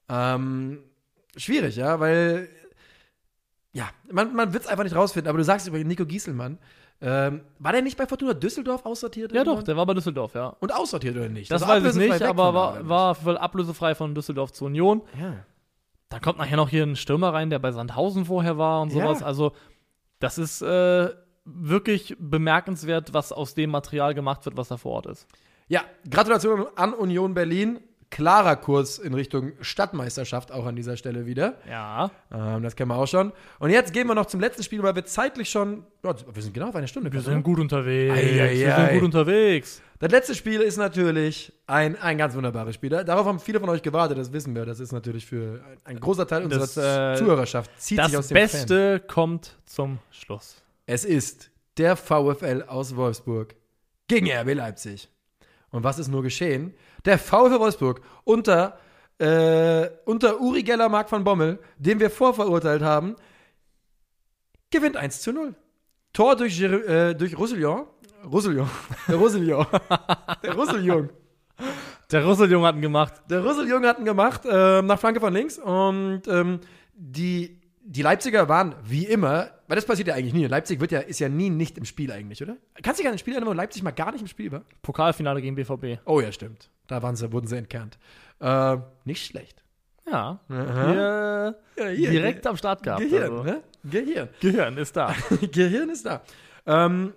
Ähm, schwierig, ja, weil ja, man, man wird es einfach nicht rausfinden. Aber du sagst über Nico Gieselmann, ähm, war der nicht bei Fortuna Düsseldorf aussortiert? Ja, doch, irgendwann? der war bei Düsseldorf, ja. Und aussortiert oder nicht? Das Also weiß ich nicht, aber war, war voll ablösefrei von Düsseldorf zu Union. Ja. Da kommt nachher noch hier ein Stürmer rein, der bei Sandhausen vorher war und Ja. sowas. Also, das ist äh, wirklich bemerkenswert, was aus dem Material gemacht wird, was da vor Ort ist. Ja, Gratulation an Union Berlin. Klarer Kurs in Richtung Stadtmeisterschaft auch an dieser Stelle wieder. Ja. Ähm, das kennen wir auch schon. Und jetzt gehen wir noch zum letzten Spiel, weil wir zeitlich schon. Ja, wir sind genau auf eine Stunde. Wir sind gut unterwegs. Ei, ei, wir sind gut unterwegs. Das letzte Spiel ist natürlich ein, ein ganz wunderbares Spiel. Darauf haben viele von euch gewartet, das wissen wir. Das ist natürlich für ein, großer Teil unserer Das, äh, Zuhörerschaft. Zieht sich aus Das dem Fan. Beste kommt zum Schluss. Es ist der VfL aus Wolfsburg gegen RB Leipzig. Und was ist nur geschehen? Der VfL Wolfsburg unter, äh, unter Uri Geller, Marc van Bommel, den wir vorverurteilt haben, gewinnt 1 zu 0. Tor durch, äh, durch Roussillon. Roussillon. Der Roussillon. Der Roussillon. Der Rüsseljung hat ihn gemacht. Der Rüsseljunge hat ihn gemacht, ähm, nach Flanke von links. Und ähm, die, die Leipziger waren wie immer, weil das passiert ja eigentlich nie. Leipzig wird ja, ist ja nie nicht im Spiel eigentlich, oder? Kannst du dich an ein Spiel erinnern, wo Leipzig mal gar nicht im Spiel war? Pokalfinale gegen BVB. Oh ja, stimmt. Da waren sie, wurden sie entkernt. Äh, nicht schlecht. Ja. Hier Ja, hier, direkt am Start gehabt. Gehirn, also. ne? Gehirn. Gehirn ist da. Gehirn ist da. Ähm,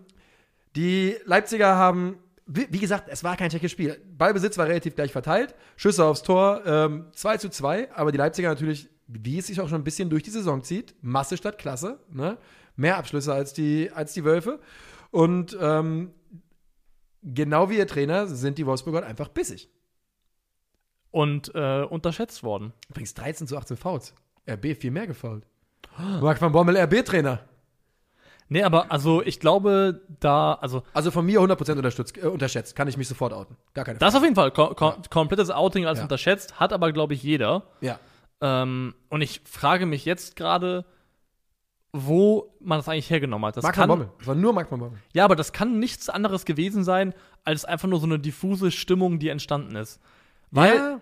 die Leipziger haben, wie, wie gesagt, es war kein schlechtes Spiel. Ballbesitz war relativ gleich verteilt. Schüsse aufs Tor ähm, 2 zu 2. Aber die Leipziger natürlich, wie es sich auch schon ein bisschen durch die Saison zieht, Masse statt Klasse. Ne? Mehr Abschlüsse als die, als die Wölfe. Und ähm, genau wie ihr Trainer sind die Wolfsburger einfach bissig. Und äh, unterschätzt worden. Übrigens 13 zu 18 Fouls. RB viel mehr gefault. Marc van Bommel, RB-Trainer. Nee, aber also ich glaube, da, also Also von mir 100% unterstützt, äh, unterschätzt. Kann ich mich sofort outen. Gar keine das auf jeden Fall ko ko komplettes Outing als Ja. unterschätzt, hat aber, glaube ich, jeder. Ja. Ähm, und ich frage mich jetzt gerade, wo man das eigentlich hergenommen hat. Das Marc van kann, Bommel. Es war nur Marc van Bommel. Ja, aber das kann nichts anderes gewesen sein, als einfach nur so eine diffuse Stimmung, die entstanden ist. Weil, ja,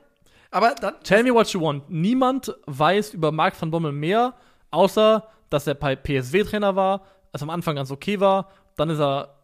aber dann. tell me what you want, niemand weiß über Marc van Bommel mehr, außer, dass er bei PSW-Trainer war, es am Anfang ganz okay war, dann ist er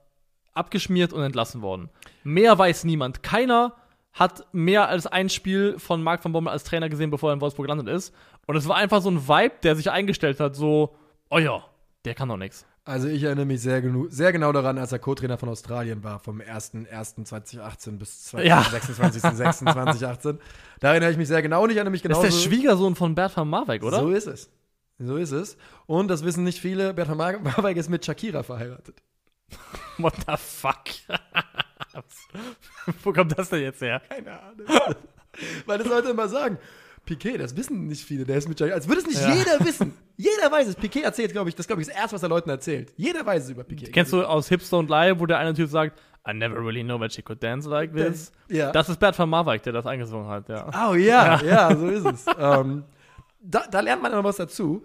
abgeschmiert und entlassen worden. Mehr weiß niemand. Keiner hat mehr als ein Spiel von Marc van Bommel als Trainer gesehen, bevor er in Wolfsburg gelandet ist. Und es war einfach so ein Vibe, der sich eingestellt hat, so, oh ja, der kann doch nichts. Also ich erinnere mich sehr, sehr genau daran, als er Co-Trainer von Australien war, vom 1.1.2018 bis Ja. 26.06.2018. Da erinnere ich mich sehr genau und ich erinnere mich Das genau. ist der Schwiegersohn von Bert van Marwijk, oder? So ist es. So ist es. Und das wissen nicht viele. Bert van Marwijk ist mit Shakira verheiratet. What the fuck? Wo kommt das denn jetzt her? Keine Ahnung. Weil das Leute immer sagen. Piquet, das wissen nicht viele, der ist mit Shakira. Als würde es nicht Ja. jeder wissen. Jeder weiß es. Piquet erzählt, glaube ich, das glaube ich, das erste, was er Leuten erzählt. Jeder weiß es über Piquet. Kennst du aus Hipster und Lie, wo der eine Typ sagt, I never really know that she could dance like this? Ja. Das ist Bert van Marwijk, der das eingesungen hat, ja. Oh ja, ja, so ist es. ähm, da, da lernt man immer was dazu.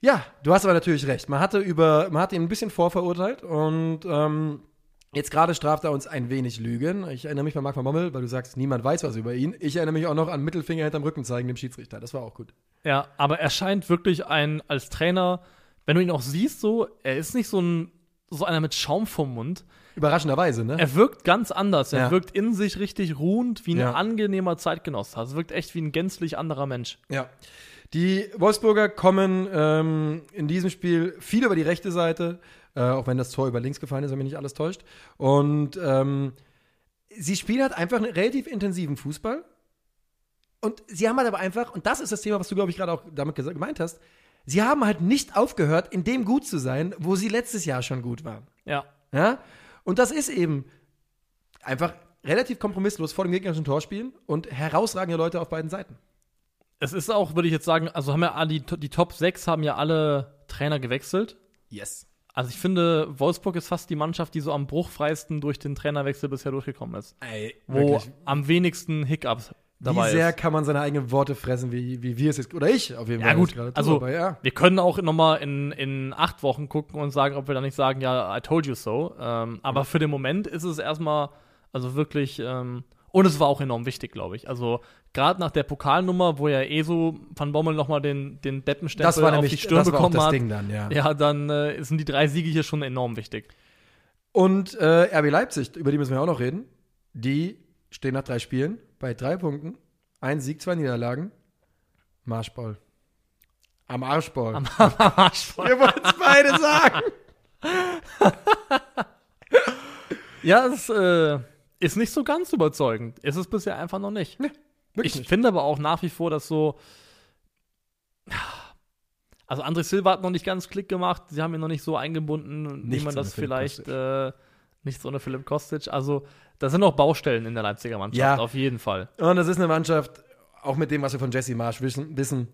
Ja, du hast aber natürlich recht. Man hatte über, man hat ihn ein bisschen vorverurteilt und ähm, jetzt gerade straft er uns ein wenig Lügen. Ich erinnere mich bei Marc van Bommel, weil du sagst, niemand weiß was über ihn. Ich erinnere mich auch noch an Mittelfinger hinterm Rücken zeigen dem Schiedsrichter. Das war auch gut. Ja, aber er scheint wirklich ein, als Trainer, wenn du ihn auch siehst, so, er ist nicht so ein, so einer mit Schaum vom Mund. Überraschenderweise, ne? Er wirkt ganz anders. Er Ja. wirkt in sich richtig ruhend, wie ein Ja. angenehmer Zeitgenosse. Also wirkt echt wie ein gänzlich anderer Mensch. Ja. Die Wolfsburger kommen ähm, in diesem Spiel viel über die rechte Seite, äh, auch wenn das Tor über links gefallen ist, wenn mich nicht alles täuscht. Und ähm, sie spielen halt einfach einen relativ intensiven Fußball. Und sie haben halt aber einfach, und das ist das Thema, was du, glaube ich, gerade auch damit gemeint hast, sie haben halt nicht aufgehört, in dem gut zu sein, wo sie letztes Jahr schon gut waren. Ja. Ja? Und das ist eben einfach relativ kompromisslos vor dem gegnerischen Tor spielen und herausragende Leute auf beiden Seiten. Es ist auch, würde ich jetzt sagen, also haben ja alle, die, die Top 6 haben ja alle Trainer gewechselt. Yes. Also ich finde, Wolfsburg ist fast die Mannschaft, die so am bruchfreisten durch den Trainerwechsel bisher durchgekommen ist. Ey, Wo wirklich. am wenigsten Hiccups dabei wie sehr ist. kann man seine eigenen Worte fressen, wie, wie wir es jetzt, oder ich auf jeden Ja Fall. gut, gerade tue, also aber ja. wir können auch noch mal in, in acht Wochen gucken und sagen, ob wir dann nicht sagen, ja, I told you so. Ähm, aber für den Moment ist es erstmal Also wirklich, ähm, und es war auch enorm wichtig, glaube ich. Also gerade nach der Pokalnummer, wo ja eh so Van Bommel nochmal den, den Deppenstempel Das war auf nämlich die Stirn das war auch bekommen das hat, Ding dann, ja. ja, dann äh, sind die drei Siege hier schon enorm wichtig. Und äh, RB Leipzig, über die müssen wir auch noch reden. Die stehen nach drei Spielen bei drei Punkten. Ein Sieg, zwei Niederlagen. Marschball. Am Arschball. Am Arsch. Wir wollten es beide sagen. Ja, es äh, ist nicht so ganz überzeugend. Ist es bisher einfach noch nicht. Wirklich ich nicht. finde aber auch nach wie vor, dass so. Also André Silva hat noch nicht ganz Klick gemacht. Sie haben ihn noch nicht so eingebunden, wie Nichts man ohne das vielleicht äh, nicht so eine Philipp Kostic. Also da sind noch Baustellen in der Leipziger Mannschaft, Ja. auf jeden Fall. Und das ist eine Mannschaft, auch mit dem, was wir von Jesse Marsch wissen, wissen.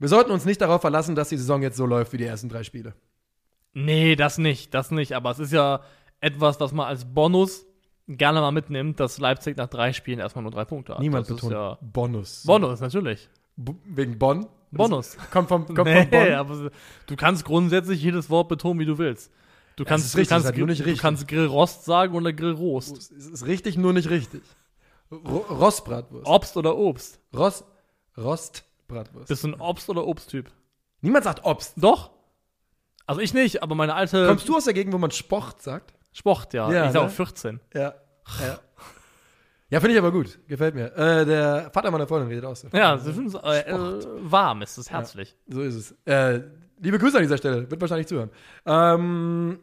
Wir sollten uns nicht darauf verlassen, dass die Saison jetzt so läuft wie die ersten drei Spiele. Nee, das nicht, das nicht. Aber es ist ja etwas, was man als Bonus gerne mal mitnimmt, dass Leipzig nach drei Spielen erstmal nur drei Punkte hat. Niemand das betont ja Bonus. Bonus, natürlich. B wegen Bonn? Bonus. Das kommt vom, kommt nee, von Bonn. aber du kannst grundsätzlich jedes Wort betonen, wie du willst. Du kannst, ist richtig, du kannst, ist halt nur nicht du richtig. kannst Grillrost sagen oder Grillrost. Es ist richtig, nur nicht richtig. Ro Rostbratwurst. Obst oder Obst. Rost, Rostbratwurst. Bist du ein Obst- oder Obsttyp? Niemand sagt Obst. Doch. Also ich nicht, aber meine alte Kommst du aus der Gegend, wo man Sport sagt? Sport, ja. Ja, ich sag ne? auch 14. Ja. Ja, ja finde ich aber gut. Gefällt mir. Äh, der Vater meiner Freundin redet aus. Ja, sie finden es äh, warm, ist es herzlich. So ist es. Äh, liebe Grüße an dieser Stelle. Wird wahrscheinlich zuhören. Ähm,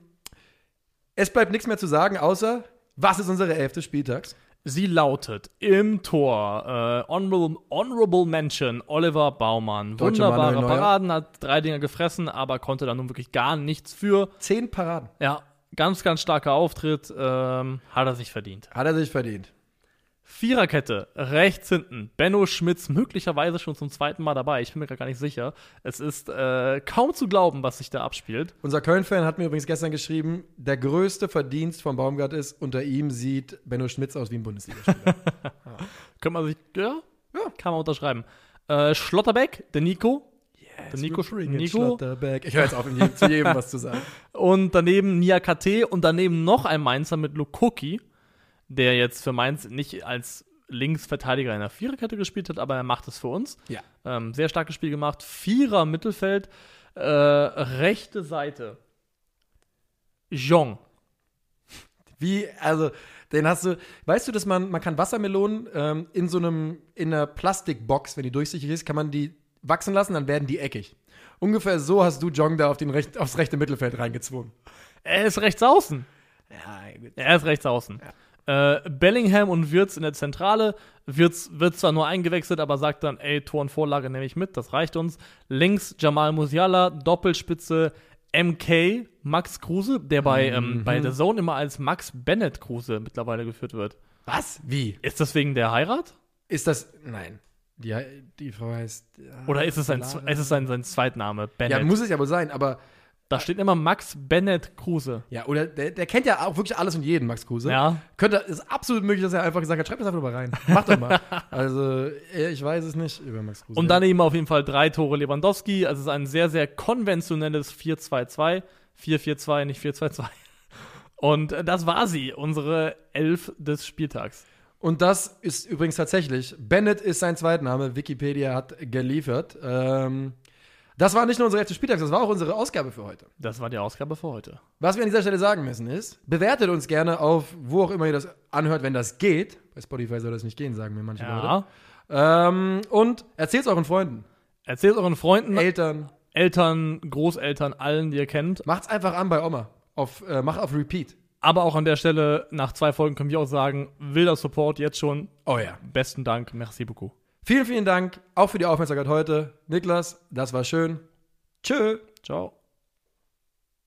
es bleibt nichts mehr zu sagen, außer, was ist unsere elfte Spieltags? Sie lautet im Tor äh, Honorable, Honorable Mention Oliver Baumann. Deutsche Wunderbare. Paraden, hat drei Dinger gefressen, aber konnte da nun wirklich gar nichts für. Zehn Paraden. Ja, ganz, ganz starker Auftritt. Ähm, hat er sich verdient. Hat er sich verdient. Viererkette, rechts hinten. Benno Schmitz möglicherweise schon zum zweiten Mal dabei. Ich bin mir gar nicht sicher. Es ist äh, kaum zu glauben, was sich da abspielt. Unser Köln-Fan hat mir übrigens gestern geschrieben, der größte Verdienst von Baumgart ist, unter ihm sieht Benno Schmitz aus wie ein Bundesligaspieler. Könnte man sich, ja, ja, kann man unterschreiben. Äh, Schlotterbeck, der Nico. Der Nico, Nico. Ich höre jetzt auf, jedem, zu jedem was zu sagen. und daneben Nia KT und daneben noch ein Mainzer mit Lukoki, der jetzt für Mainz nicht als Linksverteidiger in der Viererkette gespielt hat, aber er macht es für uns. Ja. Ähm, sehr starkes Spiel gemacht. Vierer Mittelfeld, äh, rechte Seite. Jong. Wie, also, den hast du, weißt du, dass man, man kann Wassermelonen ähm, in so einem, in einer Plastikbox, wenn die durchsichtig ist, kann man die wachsen lassen, dann werden die eckig. Ungefähr so hast du Jong da auf den recht, aufs rechte Mittelfeld reingezwungen. Er ist rechts außen. Ja, gut. Er ist rechts außen. Äh, Bellingham und Wirtz in der Zentrale. Wirtz wird zwar nur eingewechselt, aber sagt dann, ey, Tor und Vorlage nehme ich mit, das reicht uns. Links Jamal Musiala, Doppelspitze MK, Max Kruse, der bei, ähm, bei The Zone immer als Max Bennett Kruse mittlerweile geführt wird. Was? Wie? Ist das wegen der Heirat? Ist das, nein. Die, die Frau heißt. Oder ist es sein, Lara. ist es sein, sein Zweitname, Bennett? Ja, muss es ja wohl sein, aber. da steht immer Max Bennett Kruse. Ja, oder der, der kennt ja auch wirklich alles und jeden, Max Kruse. Ja. Könnte, ist absolut möglich, dass er einfach gesagt hat, schreib das einfach mal rein. Mach doch mal. also, äh, ich weiß es nicht über Max Kruse. Und dann eben auf jeden Fall drei Tore Lewandowski. Also es ist ein sehr, sehr konventionelles 4-2-2. 4-4-2, nicht 4-2-2. Und äh, das war sie, unsere Elf des Spieltags. Und das ist übrigens tatsächlich, Bennett ist sein Zweitname, Wikipedia hat geliefert. Ähm, das war nicht nur unsere erste Spieltags, das war auch unsere Ausgabe für heute. Das war die Ausgabe für heute. Was wir an dieser Stelle sagen müssen ist, bewertet uns gerne auf, wo auch immer ihr das anhört, wenn das geht. Bei Spotify soll das nicht gehen, sagen mir manche Leute. Ja. Ähm, und erzählt es euren Freunden, Erzählt euren Freunden, Eltern. Eltern, Großeltern, allen, die ihr kennt. Macht's einfach an bei Oma. Auf, äh, macht auf Repeat. Aber auch an der Stelle, nach zwei Folgen können wir auch sagen, wilder Support jetzt schon. Oh ja. Besten Dank, merci beaucoup. Vielen, vielen Dank auch für die Aufmerksamkeit heute. Niklas, das war schön. Tschö. Ciao.